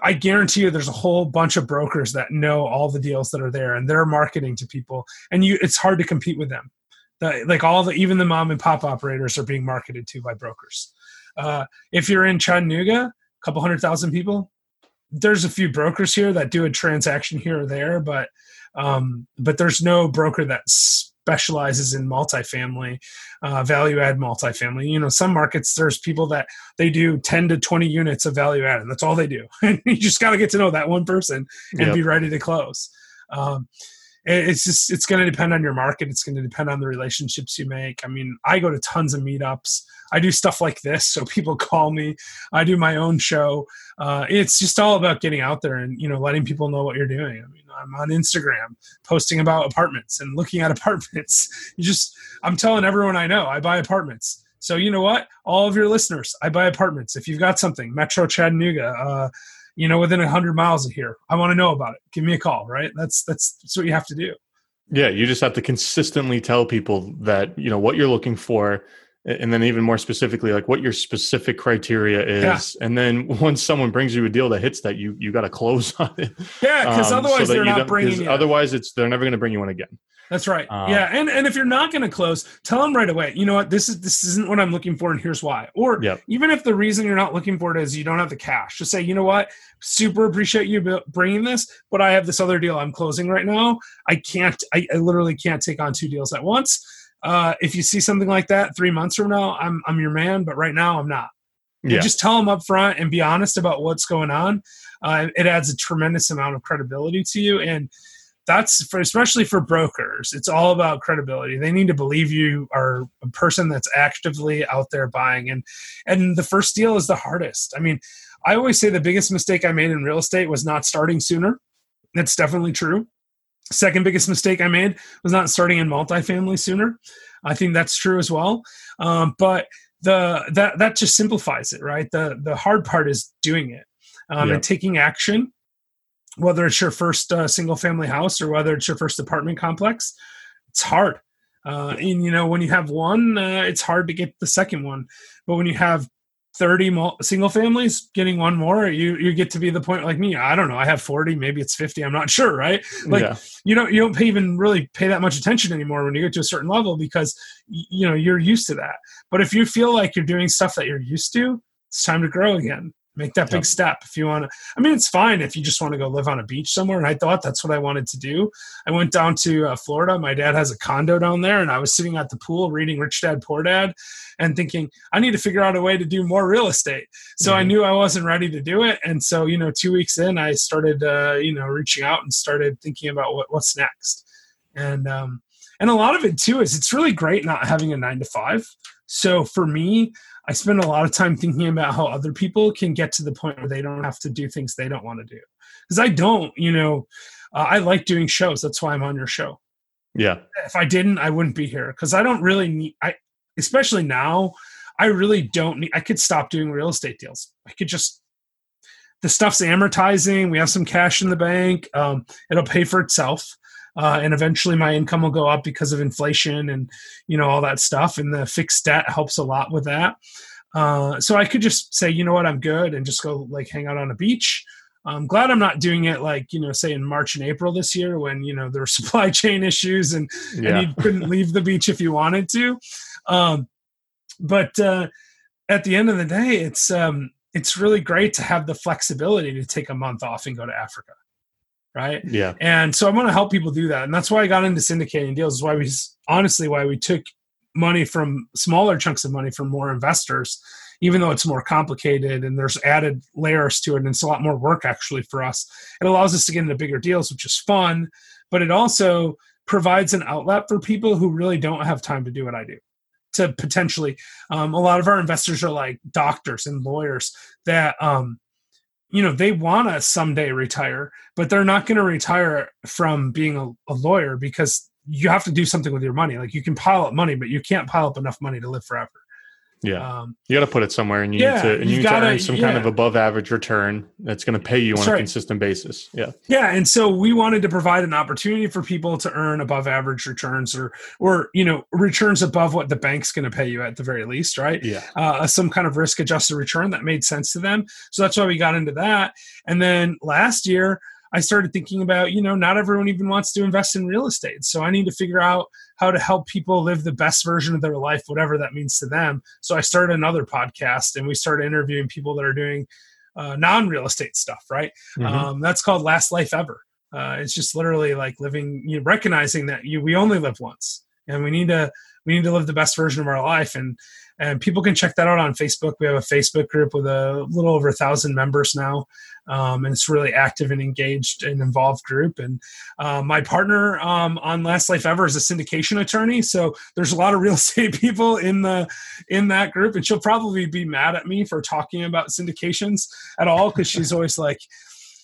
S3: I guarantee you there's a whole bunch of brokers that know all the deals that are there and they're marketing to people. And you it's hard to compete with them. The, like all the even the mom and pop operators are being marketed to by brokers. Uh, if you're in Chattanooga, a couple hundred thousand people, there's a few brokers here that do a transaction here or there, but um, but there's no broker that specializes in multifamily, uh, value add multifamily. You know, some markets there's people that they do 10 to 20 units of value add, and that's all they do. And you just got to get to know that one person and yep. be ready to close. Um, it's just it's going to depend on your market. It's going to depend on the relationships you make. I mean i go to tons of meetups. I do stuff like this so people call me. I do my own show. Uh, it's just all about getting out there and you know letting people know what you're doing. I mean i'm on instagram posting about apartments and looking at apartments. You just i'm telling everyone i know i buy apartments. So you know what? All of your listeners i buy apartments. If you've got something metro chattanooga uh, you know, within a hundred miles of here. I want to know about it. Give me a call, right? That's, that's that's what you have to do.
S1: Yeah, you just have to consistently tell people that you know what you're looking for, and then even more specifically, like what your specific criteria is. Yeah. And then once someone brings you a deal that hits that, you you got to close on it.
S3: Yeah, because um, otherwise so they're not bringing.
S1: Otherwise, it's they're never going to bring you one again.
S3: That's right. Um, yeah, and and if you're not going to close, tell them right away. You know what? This is this isn't what I'm looking for, and here's why. Or yep. even if the reason you're not looking for it is you don't have the cash, just say, you know what? Super appreciate you bringing this, but I have this other deal I'm closing right now. I can't. I, I literally can't take on two deals at once. Uh, if you see something like that three months from now, I'm I'm your man. But right now, I'm not. Yeah. just tell them up front and be honest about what's going on. Uh, it adds a tremendous amount of credibility to you and that's for especially for brokers it's all about credibility they need to believe you are a person that's actively out there buying and and the first deal is the hardest i mean i always say the biggest mistake i made in real estate was not starting sooner that's definitely true second biggest mistake i made was not starting in multifamily sooner i think that's true as well um, but the that that just simplifies it right the the hard part is doing it um,
S1: Yeah.
S3: and taking action, whether it's your first uh, single family house or whether it's your first apartment complex, it's hard. Uh, and you know, when you have one, uh, it's hard to get the second one. But when you have 30 mul- single families getting one more, you you get to be the point like me. I don't know. I have 40, maybe it's 50. I'm not sure, right? Like
S1: yeah.
S3: you don't you don't pay, even really pay that much attention anymore when you get to a certain level because you know you're used to that. But if you feel like you're doing stuff that you're used to, it's time to grow again. Make that big step if you want to. I mean, it's fine if you just want to go live on a beach somewhere. And I thought that's what I wanted to do. I went down to uh, Florida. My dad has a condo down there, and I was sitting at the pool reading Rich Dad Poor Dad, and thinking I need to figure out a way to do more real estate. So I
S1: Mhm.
S3: knew I wasn't ready to do it, and so you know, two weeks in, I started uh, you know reaching out and started thinking about what, what's next, and um, and a lot of it too is it's really great not having a nine to five. So for me, I spend a lot of time thinking about how other people can get to the point where they don't have to do things they don't want to do. Because I don't, you know, uh, I like doing shows. That's why I'm on your show
S1: Yeah.
S3: if I didn't, I wouldn't be here because I don't really need. I especially now, I really don't need. I could stop doing real estate deals. I could just the stuff's amortizing. We have some cash in the bank. Um, it'll pay for itself. Uh, and eventually my income will go up because of inflation and you know all that stuff and the fixed debt helps a lot with that uh, so i could just say you know what i'm good and just go like hang out on a beach i'm glad i'm not doing it like you know say in march and april this year when you know there were supply chain issues and
S1: Yeah.
S3: and you couldn't leave the beach if you wanted to. Um, but uh, at the end of the day, it's um, it's really great to have the flexibility to take a month off and go to Africa, right?
S1: yeah.
S3: And so I want to help people do that, and that's why I got into syndicating deals. Is why we honestly why we took money from smaller chunks of money from more investors, even though it's more complicated and there's added layers to it, and it's a lot more work actually for us. It allows us to get into bigger deals, which is fun, but it also provides an outlet for people who really don't have time to do what I do. To potentially, um, a lot of our investors are like doctors and lawyers that, um, you know, they want to someday retire, but they're not going to retire from being a, a lawyer because you have to do something with your money. Like you can pile up money, but you can't pile up enough money to live forever.
S1: Yeah.
S3: Um,
S1: You got to put it somewhere, and you
S3: Yeah,
S1: need to, and you
S3: you've
S1: need
S3: gotta-
S1: earn some kind of above average return that's going to pay you on a consistent basis. Yeah.
S3: Yeah, and so we wanted to provide an opportunity for people to earn above average returns, or or you know returns above what the bank's going to pay you at the very least, right?
S1: Yeah.
S3: Uh, some kind of risk adjusted return that made sense to them. So that's why we got into that. And then last year, I started thinking about you know not everyone even wants to invest in real estate, so I need to figure out how to help people live the best version of their life, whatever that means to them. So I started another podcast, and we started interviewing people that are doing uh, non real estate stuff, right?
S1: Mhm.
S3: Um, that's called Last Life Ever. Uh, it's just literally like living, you know, recognizing that you we only live once, and we need to we need to live the best version of our life. And and people can check that out on Facebook. We have a Facebook group with a little over a thousand members now, um, and it's really active and engaged and involved group. And uh, my partner um, on Last Life Ever is a syndication attorney, so there's a lot of real estate people in the in that group, and she'll probably be mad at me for talking about syndications at all because she's always like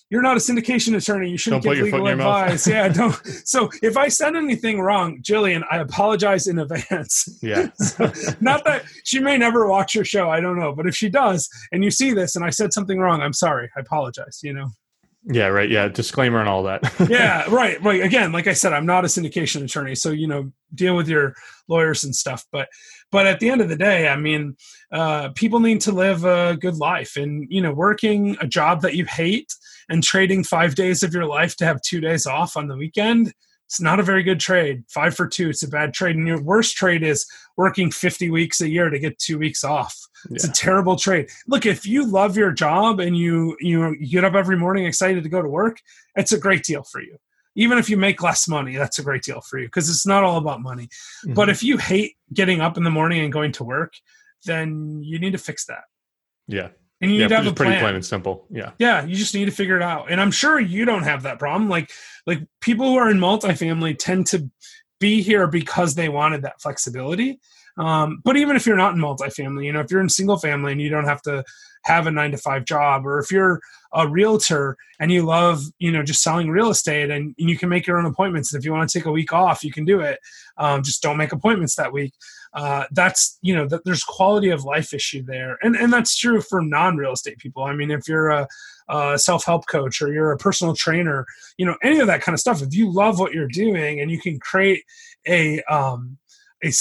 S3: you're not a syndication attorney. You shouldn't
S1: Don't
S3: give legal
S1: in your mouth."
S3: advice. yeah, don't. So if I said anything wrong, Jillian, I apologize in advance.
S1: Yeah.
S3: not that she may never watch your show. I don't know, but if she does, and you see this, and I said something wrong, I'm sorry. I apologize. You know.
S1: Yeah. Right. Yeah. Disclaimer and all that.
S3: yeah, right. Right. Again, like I said, I'm not a syndication attorney, so you know, deal with your lawyers and stuff. But, but at the end of the day, I mean, uh, people need to live a good life, and you know, working a job that you hate and trading five days of your life to have two days off on the weekend. It's not a very good trade. Five for two, it's a bad trade. And your worst trade is working 50 weeks a year to get two weeks off. It's
S1: Yeah.
S3: a terrible trade. Look, if you love your job and you you you get up every morning excited to go to work, it's a great deal for you. Even if you make less money, that's a great deal for you because it's not all about money.
S1: Mm-hmm.
S3: But if you hate getting up in the morning and going to work, then you need to fix that.
S1: yeah.
S3: And you
S1: Yeah.
S3: need to have a
S1: pretty
S3: plan.
S1: plain and simple. Yeah.
S3: Yeah, you just need to figure it out. And I'm sure you don't have that problem. Like like people who are in multifamily tend to be here because they wanted that flexibility. Um, but even if you're not in multifamily, you know, if you're in single family and you don't have to have a nine to five job, or if you're a realtor and you love, you know, just selling real estate and you can make your own appointments. And if you want to take a week off, you can do it. Um, just don't make appointments that week. Uh, that's you know that there's quality of life issue there. And and that's true for non-real estate people. I mean if you're a, a self-help coach or you're a personal trainer you know any of that kind of stuff if you love what you're doing and you can create a um a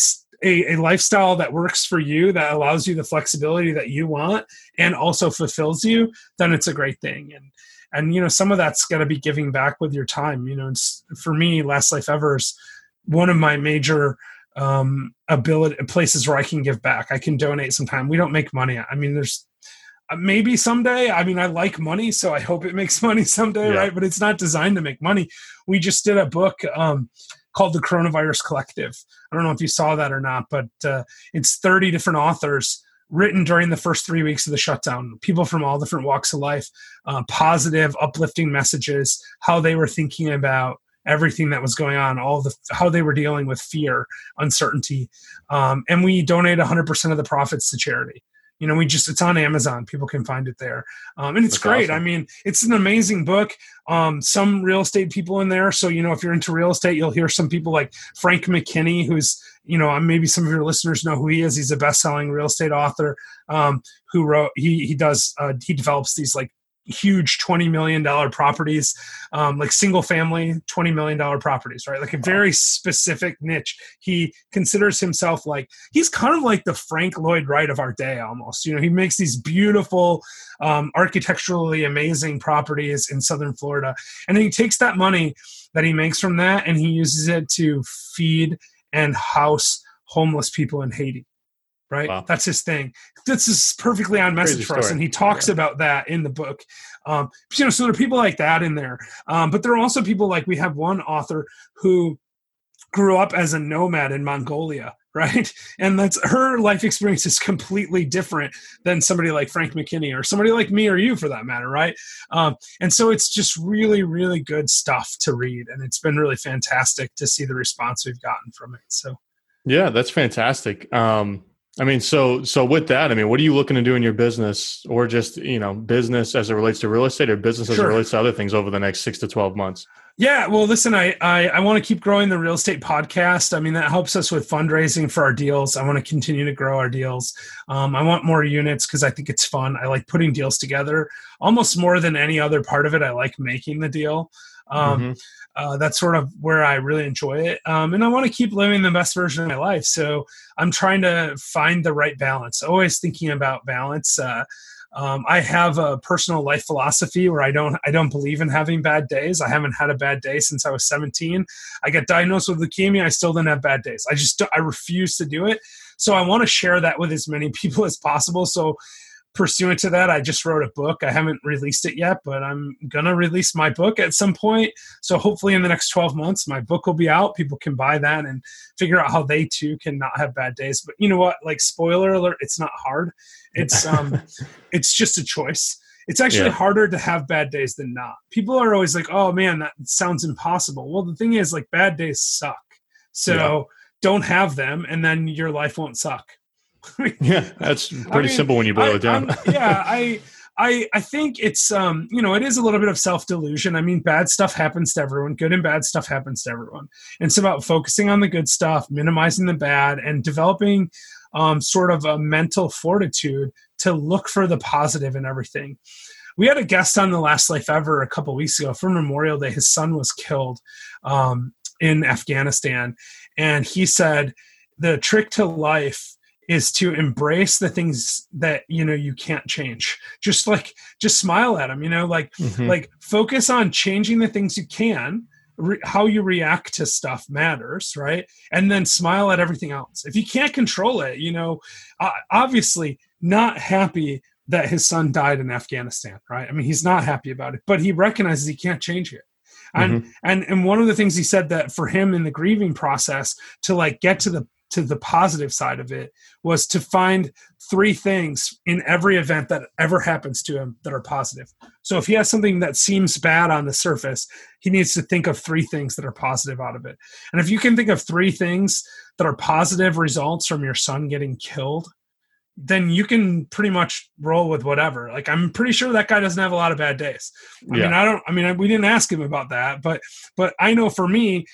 S3: a, a, lifestyle that works for you that allows you the flexibility that you want and also fulfills you then it's a great thing. And and you know some of that's got to be giving back with your time. You know for me last life ever is one of my major um, ability places where I can give back. I can donate some time. We don't make money. I mean, there's uh, maybe someday. I mean, I like money, so I hope it makes money someday, yeah. right? But it's not designed to make money. We just did a book um, called The Coronavirus Collective. I don't know if you saw that or not, but uh, it's 30 different authors written during the first three weeks of the shutdown. People from all different walks of life, uh, positive, uplifting messages, how they were thinking about everything that was going on, all the how they were dealing with fear, uncertainty, um, and we donate 100% of the profits to charity. You know, we just it's on Amazon. People can find it there, um, and it's That's great. Awesome. I mean, it's an amazing book. Um, some real estate people in there. So you know, if you're into real estate, you'll hear some people like Frank McKinney, who's you know, maybe some of your listeners know who he is. He's a best-selling real estate author um, who wrote. He he does uh, he develops these like huge $20 million properties, um, like single family $20 million properties, right? Like a very specific niche. He considers himself like, he's kind of like the Frank Lloyd Wright of our day almost. You know, he makes these beautiful, um, architecturally amazing properties in Southern Florida. And then he takes that money that he makes from that and he uses it to feed and house homeless people in Haiti right? Wow. That's his thing. This is perfectly on message Crazy for us, and he talks yeah. about that in the book. Um, you know, so there are people like that in there, um, but there are also people like we have one author who grew up as a nomad in Mongolia, right? And that's her life experience is completely different than somebody like Frank McKinney or somebody like me or you for that matter, right? Um, and so it's just really, really good stuff to read, and it's been really fantastic to see the response we've gotten from it. So.
S1: Yeah, that's fantastic. Um, I mean, so so with that, I mean, what are you looking to do in your business, or just you know, business as it relates to real estate, or business as sure. it relates to other things over the next six to twelve months?
S3: Yeah, well, listen, I, I, I want to keep growing the real estate podcast. I mean, that helps us with fundraising for our deals. I want to continue to grow our deals. Um, I want more units because I think it's fun. I like putting deals together almost more than any other part of it. I like making the deal. Um, mm-hmm uh, that's sort of where I really enjoy it. Um, and I want to keep living the best version of my life. So I'm trying to find the right balance, always thinking about balance. Uh, um, I have a personal life philosophy where I don't I don't believe in having bad days. I haven't had a bad day since I was 17. I got diagnosed with leukemia. I still didn't have bad days. I just I refuse to do it. So I want to share that with as many people as possible. So pursuant to that, I just wrote a book. I haven't released it yet, but I'm gonna release my book at some point. So hopefully, in the next 12 months, my book will be out. People can buy that and figure out how they too can not have bad days. But you know what? Like spoiler alert, it's not hard. It's um, it's just a choice. It's actually yeah. harder to have bad days than not. People are always like, "Oh man, that sounds impossible." Well, the thing is, like, bad days suck. So yeah. don't have them, and then your life won't suck.
S1: Yeah, that's pretty I mean, simple when you boil I, it down.
S3: yeah, I. I, I think it's um you know it is a little bit of self delusion. I mean, bad stuff happens to everyone. Good and bad stuff happens to everyone. And it's about focusing on the good stuff, minimizing the bad, and developing um, sort of a mental fortitude to look for the positive in everything. We had a guest on the last life ever a couple weeks ago for Memorial Day. His son was killed um, in Afghanistan, and he said the trick to life is to embrace the things that you know you can't change. Just like just smile at them you know like mm-hmm. like focus on changing the things you can. Re- how you react to stuff matters right? And then smile at everything else. If you can't control it you know uh, obviously not happy that his son died in afghanistan right? I mean he's not happy about it but he recognizes he can't change it. And mm-hmm. and and one of the things he said that for him in the grieving process to like get to the to the positive side of it was to find three things in every event that ever happens to him that are positive. So if he has something that seems bad on the surface, he needs to think of three things that are positive out of it. And if you can think of three things that are positive results from your son getting killed, then you can pretty much roll with whatever. Like I'm pretty sure that guy doesn't have a lot of bad days. I yeah. mean, I don't I mean, we didn't ask him about that, but but I know for me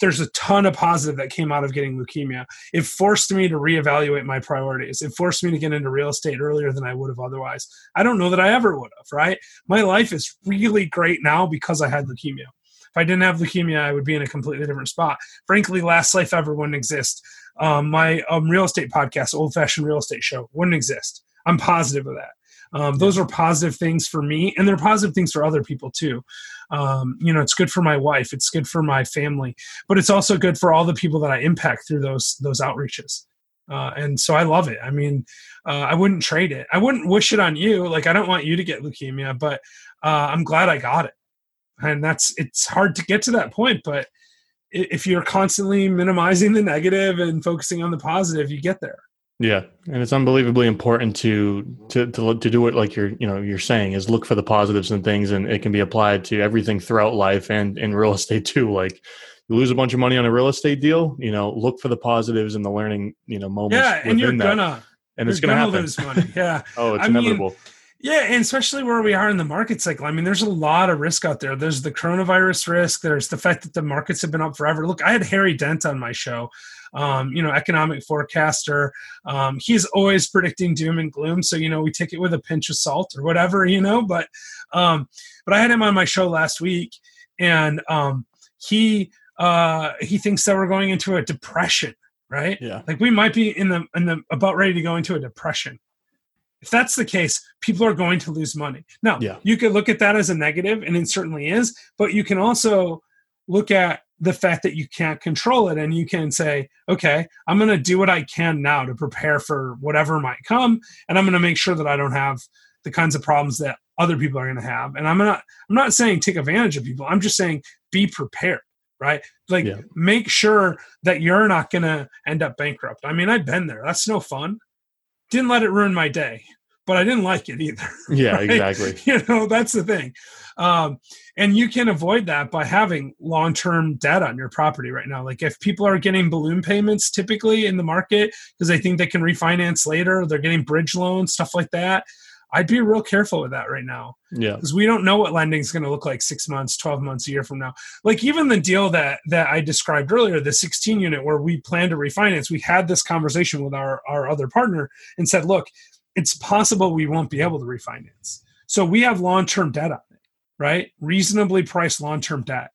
S3: there's a ton of positive that came out of getting leukemia. It forced me to reevaluate my priorities. It forced me to get into real estate earlier than I would have otherwise. I don't know that I ever would have, right? My life is really great now because I had leukemia. If I didn't have leukemia, I would be in a completely different spot. Frankly, Last Life Ever wouldn't exist. Um, my um, real estate podcast, Old Fashioned Real Estate Show, wouldn't exist. I'm positive of that. Um, those are positive things for me, and they're positive things for other people too. Um, you know, it's good for my wife, it's good for my family, but it's also good for all the people that I impact through those those outreaches. Uh, and so I love it. I mean, uh, I wouldn't trade it. I wouldn't wish it on you. Like I don't want you to get leukemia, but uh, I'm glad I got it. And that's it's hard to get to that point, but if you're constantly minimizing the negative and focusing on the positive, you get there.
S1: Yeah, and it's unbelievably important to to to to do it like you're you know you're saying is look for the positives and things, and it can be applied to everything throughout life and in real estate too. Like you lose a bunch of money on a real estate deal, you know, look for the positives and the learning you know moments.
S3: Yeah, and you're
S1: that.
S3: gonna
S1: and it's gonna, gonna
S3: lose money. Yeah.
S1: oh, it's I inevitable. Mean,
S3: yeah, and especially where we are in the market cycle. I mean, there's a lot of risk out there. There's the coronavirus risk. There's the fact that the markets have been up forever. Look, I had Harry Dent on my show, um, you know, economic forecaster. Um, he's always predicting doom and gloom. So, you know, we take it with a pinch of salt or whatever, you know, but, um, but I had him on my show last week and, um, he, uh, he thinks that we're going into a depression, right?
S1: Yeah.
S3: Like we might be in the, in the, about ready to go into a depression if that's the case, people are going to lose money. Now, yeah. you could look at that as a negative, and it certainly is, but you can also look at the fact that you can't control it and you can say, okay, I'm going to do what I can now to prepare for whatever might come, and I'm going to make sure that I don't have the kinds of problems that other people are going to have. And I'm not I'm not saying take advantage of people. I'm just saying be prepared right? Like yeah. make sure that you're not going to end up bankrupt. I mean, I've been there. That's no fun didn't let it ruin my day but i didn't like it either
S1: yeah right? exactly
S3: you know that's the thing um, and you can avoid that by having long-term debt on your property right now like if people are getting balloon payments typically in the market because they think they can refinance later they're getting bridge loans stuff like that I'd be real careful with that right now.
S1: Yeah.
S3: Because we don't know what lending is going to look like six months, 12 months, a year from now. Like even the deal that that I described earlier, the 16 unit where we plan to refinance, we had this conversation with our, our other partner and said, look, it's possible we won't be able to refinance. So we have long-term debt on right? Reasonably priced long-term debt.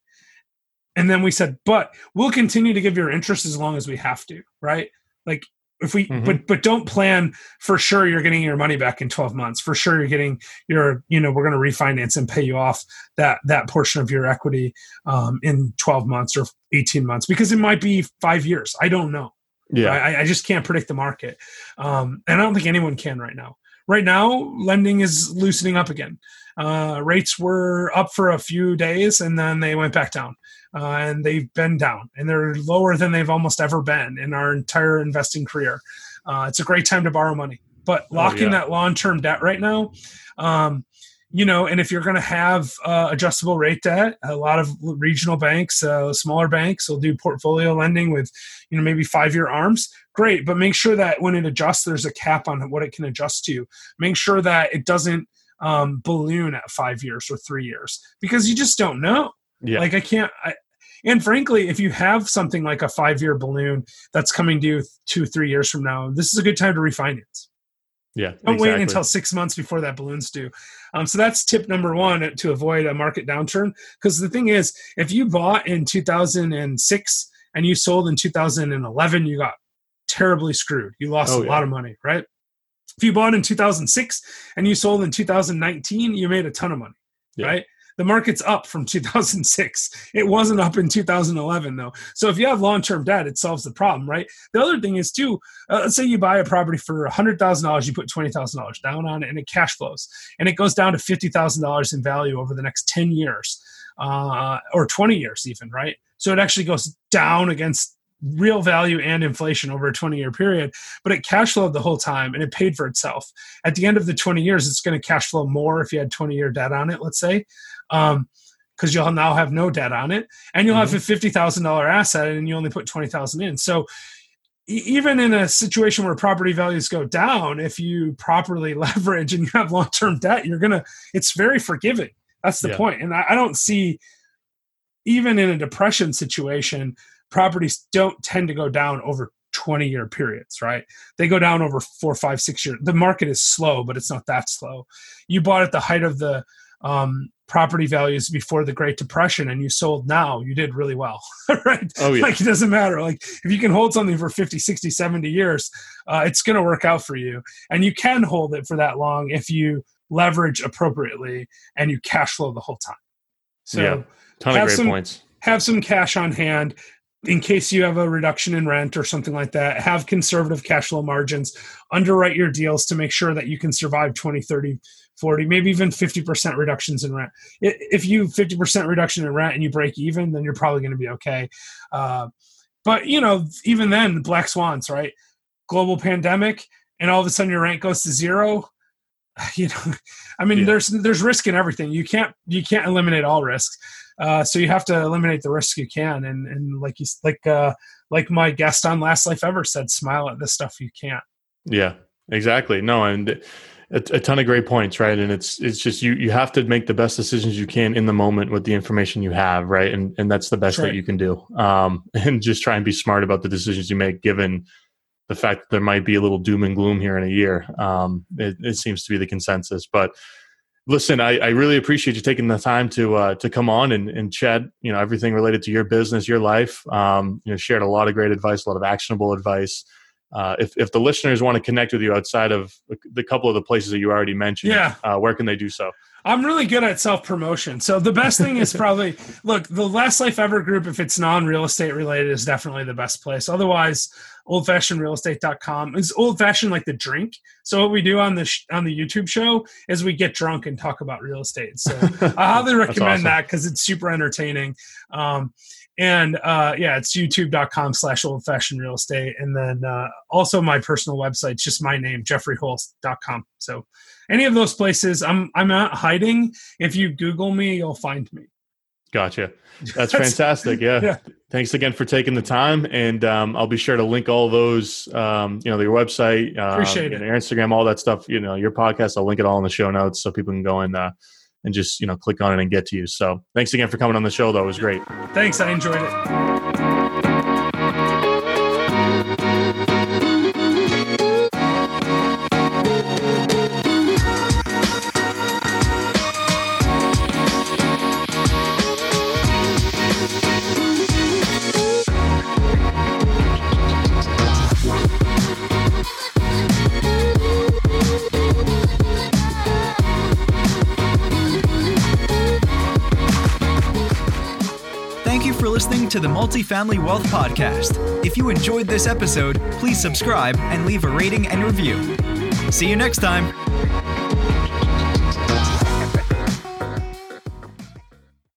S3: And then we said, but we'll continue to give your interest as long as we have to, right? Like if we mm-hmm. but but don't plan for sure you're getting your money back in 12 months for sure you're getting your you know we're going to refinance and pay you off that that portion of your equity um, in 12 months or 18 months because it might be five years i don't know
S1: yeah
S3: i, I just can't predict the market um, and i don't think anyone can right now right now lending is loosening up again uh, rates were up for a few days and then they went back down uh, and they've been down and they're lower than they've almost ever been in our entire investing career. Uh, it's a great time to borrow money, but locking oh, yeah. that long term debt right now. Um, you know, and if you're going to have uh, adjustable rate debt, a lot of regional banks, uh, smaller banks will do portfolio lending with, you know, maybe five year arms. Great, but make sure that when it adjusts, there's a cap on what it can adjust to. Make sure that it doesn't um, balloon at five years or three years because you just don't know. Yeah. Like I can't. I, and frankly, if you have something like a five year balloon that's coming due two, three years from now, this is a good time to refinance.
S1: Yeah.
S3: Don't exactly. wait until six months before that balloon's due. Um, so that's tip number one to avoid a market downturn. Because the thing is, if you bought in 2006 and you sold in 2011, you got terribly screwed. You lost oh, a yeah. lot of money, right? If you bought in 2006 and you sold in 2019, you made a ton of money, yeah. right? The market's up from 2006. It wasn't up in 2011 though. So if you have long-term debt, it solves the problem, right? The other thing is too. Uh, let's say you buy a property for $100,000, you put $20,000 down on it, and it cash flows, and it goes down to $50,000 in value over the next 10 years, uh, or 20 years even, right? So it actually goes down against real value and inflation over a 20 year period, but it cash flowed the whole time and it paid for itself. At the end of the 20 years, it's going to cash flow more if you had 20 year debt on it, let's say um, because you'll now have no debt on it, and you'll mm-hmm. have a fifty thousand dollar asset, and you only put twenty thousand in. So even in a situation where property values go down, if you properly leverage and you have long term debt, you're gonna it's very forgiving. That's the yeah. point. And I, I don't see even in a depression situation, properties don't tend to go down over 20 year periods, right? They go down over four, five, six years. The market is slow, but it's not that slow. You bought at the height of the um, property values before the Great Depression and you sold now, you did really well, right?
S1: Oh, yeah.
S3: Like it doesn't matter. Like if you can hold something for 50, 60, 70 years, uh, it's going to work out for you. And you can hold it for that long if you leverage appropriately and you cash flow the whole time. So,
S1: yeah, ton of great
S3: some,
S1: points.
S3: Have some cash on hand in case you have a reduction in rent or something like that. Have conservative cash flow margins. Underwrite your deals to make sure that you can survive 20, 30, 40, maybe even 50% reductions in rent. If you 50% reduction in rent and you break even, then you're probably going to be okay. Uh, but, you know, even then, black swans, right? Global pandemic, and all of a sudden your rent goes to zero you know i mean yeah. there's there's risk in everything you can't you can't eliminate all risks uh, so you have to eliminate the risk you can. And and like you like uh like my guest on last life ever said smile at the stuff you can't.
S1: Yeah exactly. No and a, a, ton of great points right? And it's it's just you you have to make the best decisions you can in the moment with the information you have right? And and that's the best right. that you can do. Um and just try and be smart about the decisions you make given the fact that there might be a little doom and gloom here in a year. Um it, it seems to be the consensus. But listen, I, I, really appreciate you taking the time to uh, to come on and, and chat. You know everything related to your business, your life. Um, you know, shared a lot of great advice, a lot of actionable advice. Uh, if if the listeners want to connect with you outside of the couple of the places that you already mentioned,
S3: yeah.
S1: Uh, where can they do so?
S3: I'm really good at self promotion. So the best thing is probably look the Last Life Ever group. If it's non real estate related, is definitely the best place. Otherwise, oldfashionedrealestate.com is old fashioned like the drink. So what we do on the sh- on the YouTube show is we get drunk and talk about real estate. So I highly recommend awesome. that because it's super entertaining. Um, and uh, yeah, it's youtube.com slash old fashioned real estate. And then uh, also my personal website, just my name, jeffreyholst.com. So any of those places, I'm I'm not hiding. If you Google me, you'll find me.
S1: Gotcha. That's, fantastic. Yeah. yeah. Thanks again for taking the time, and um, I'll be sure to link all those. Um, you know, your website, um,
S3: Appreciate it.
S1: your Instagram, all that stuff. You know, your podcast. I'll link it all in the show notes so people can go and uh, and just you know click on it and get to you. So thanks again for coming on the show. Though it was great.
S3: Thanks. I enjoyed it.
S2: To the Multifamily Wealth Podcast. If you enjoyed this episode, please subscribe and leave a rating and review. See you next time.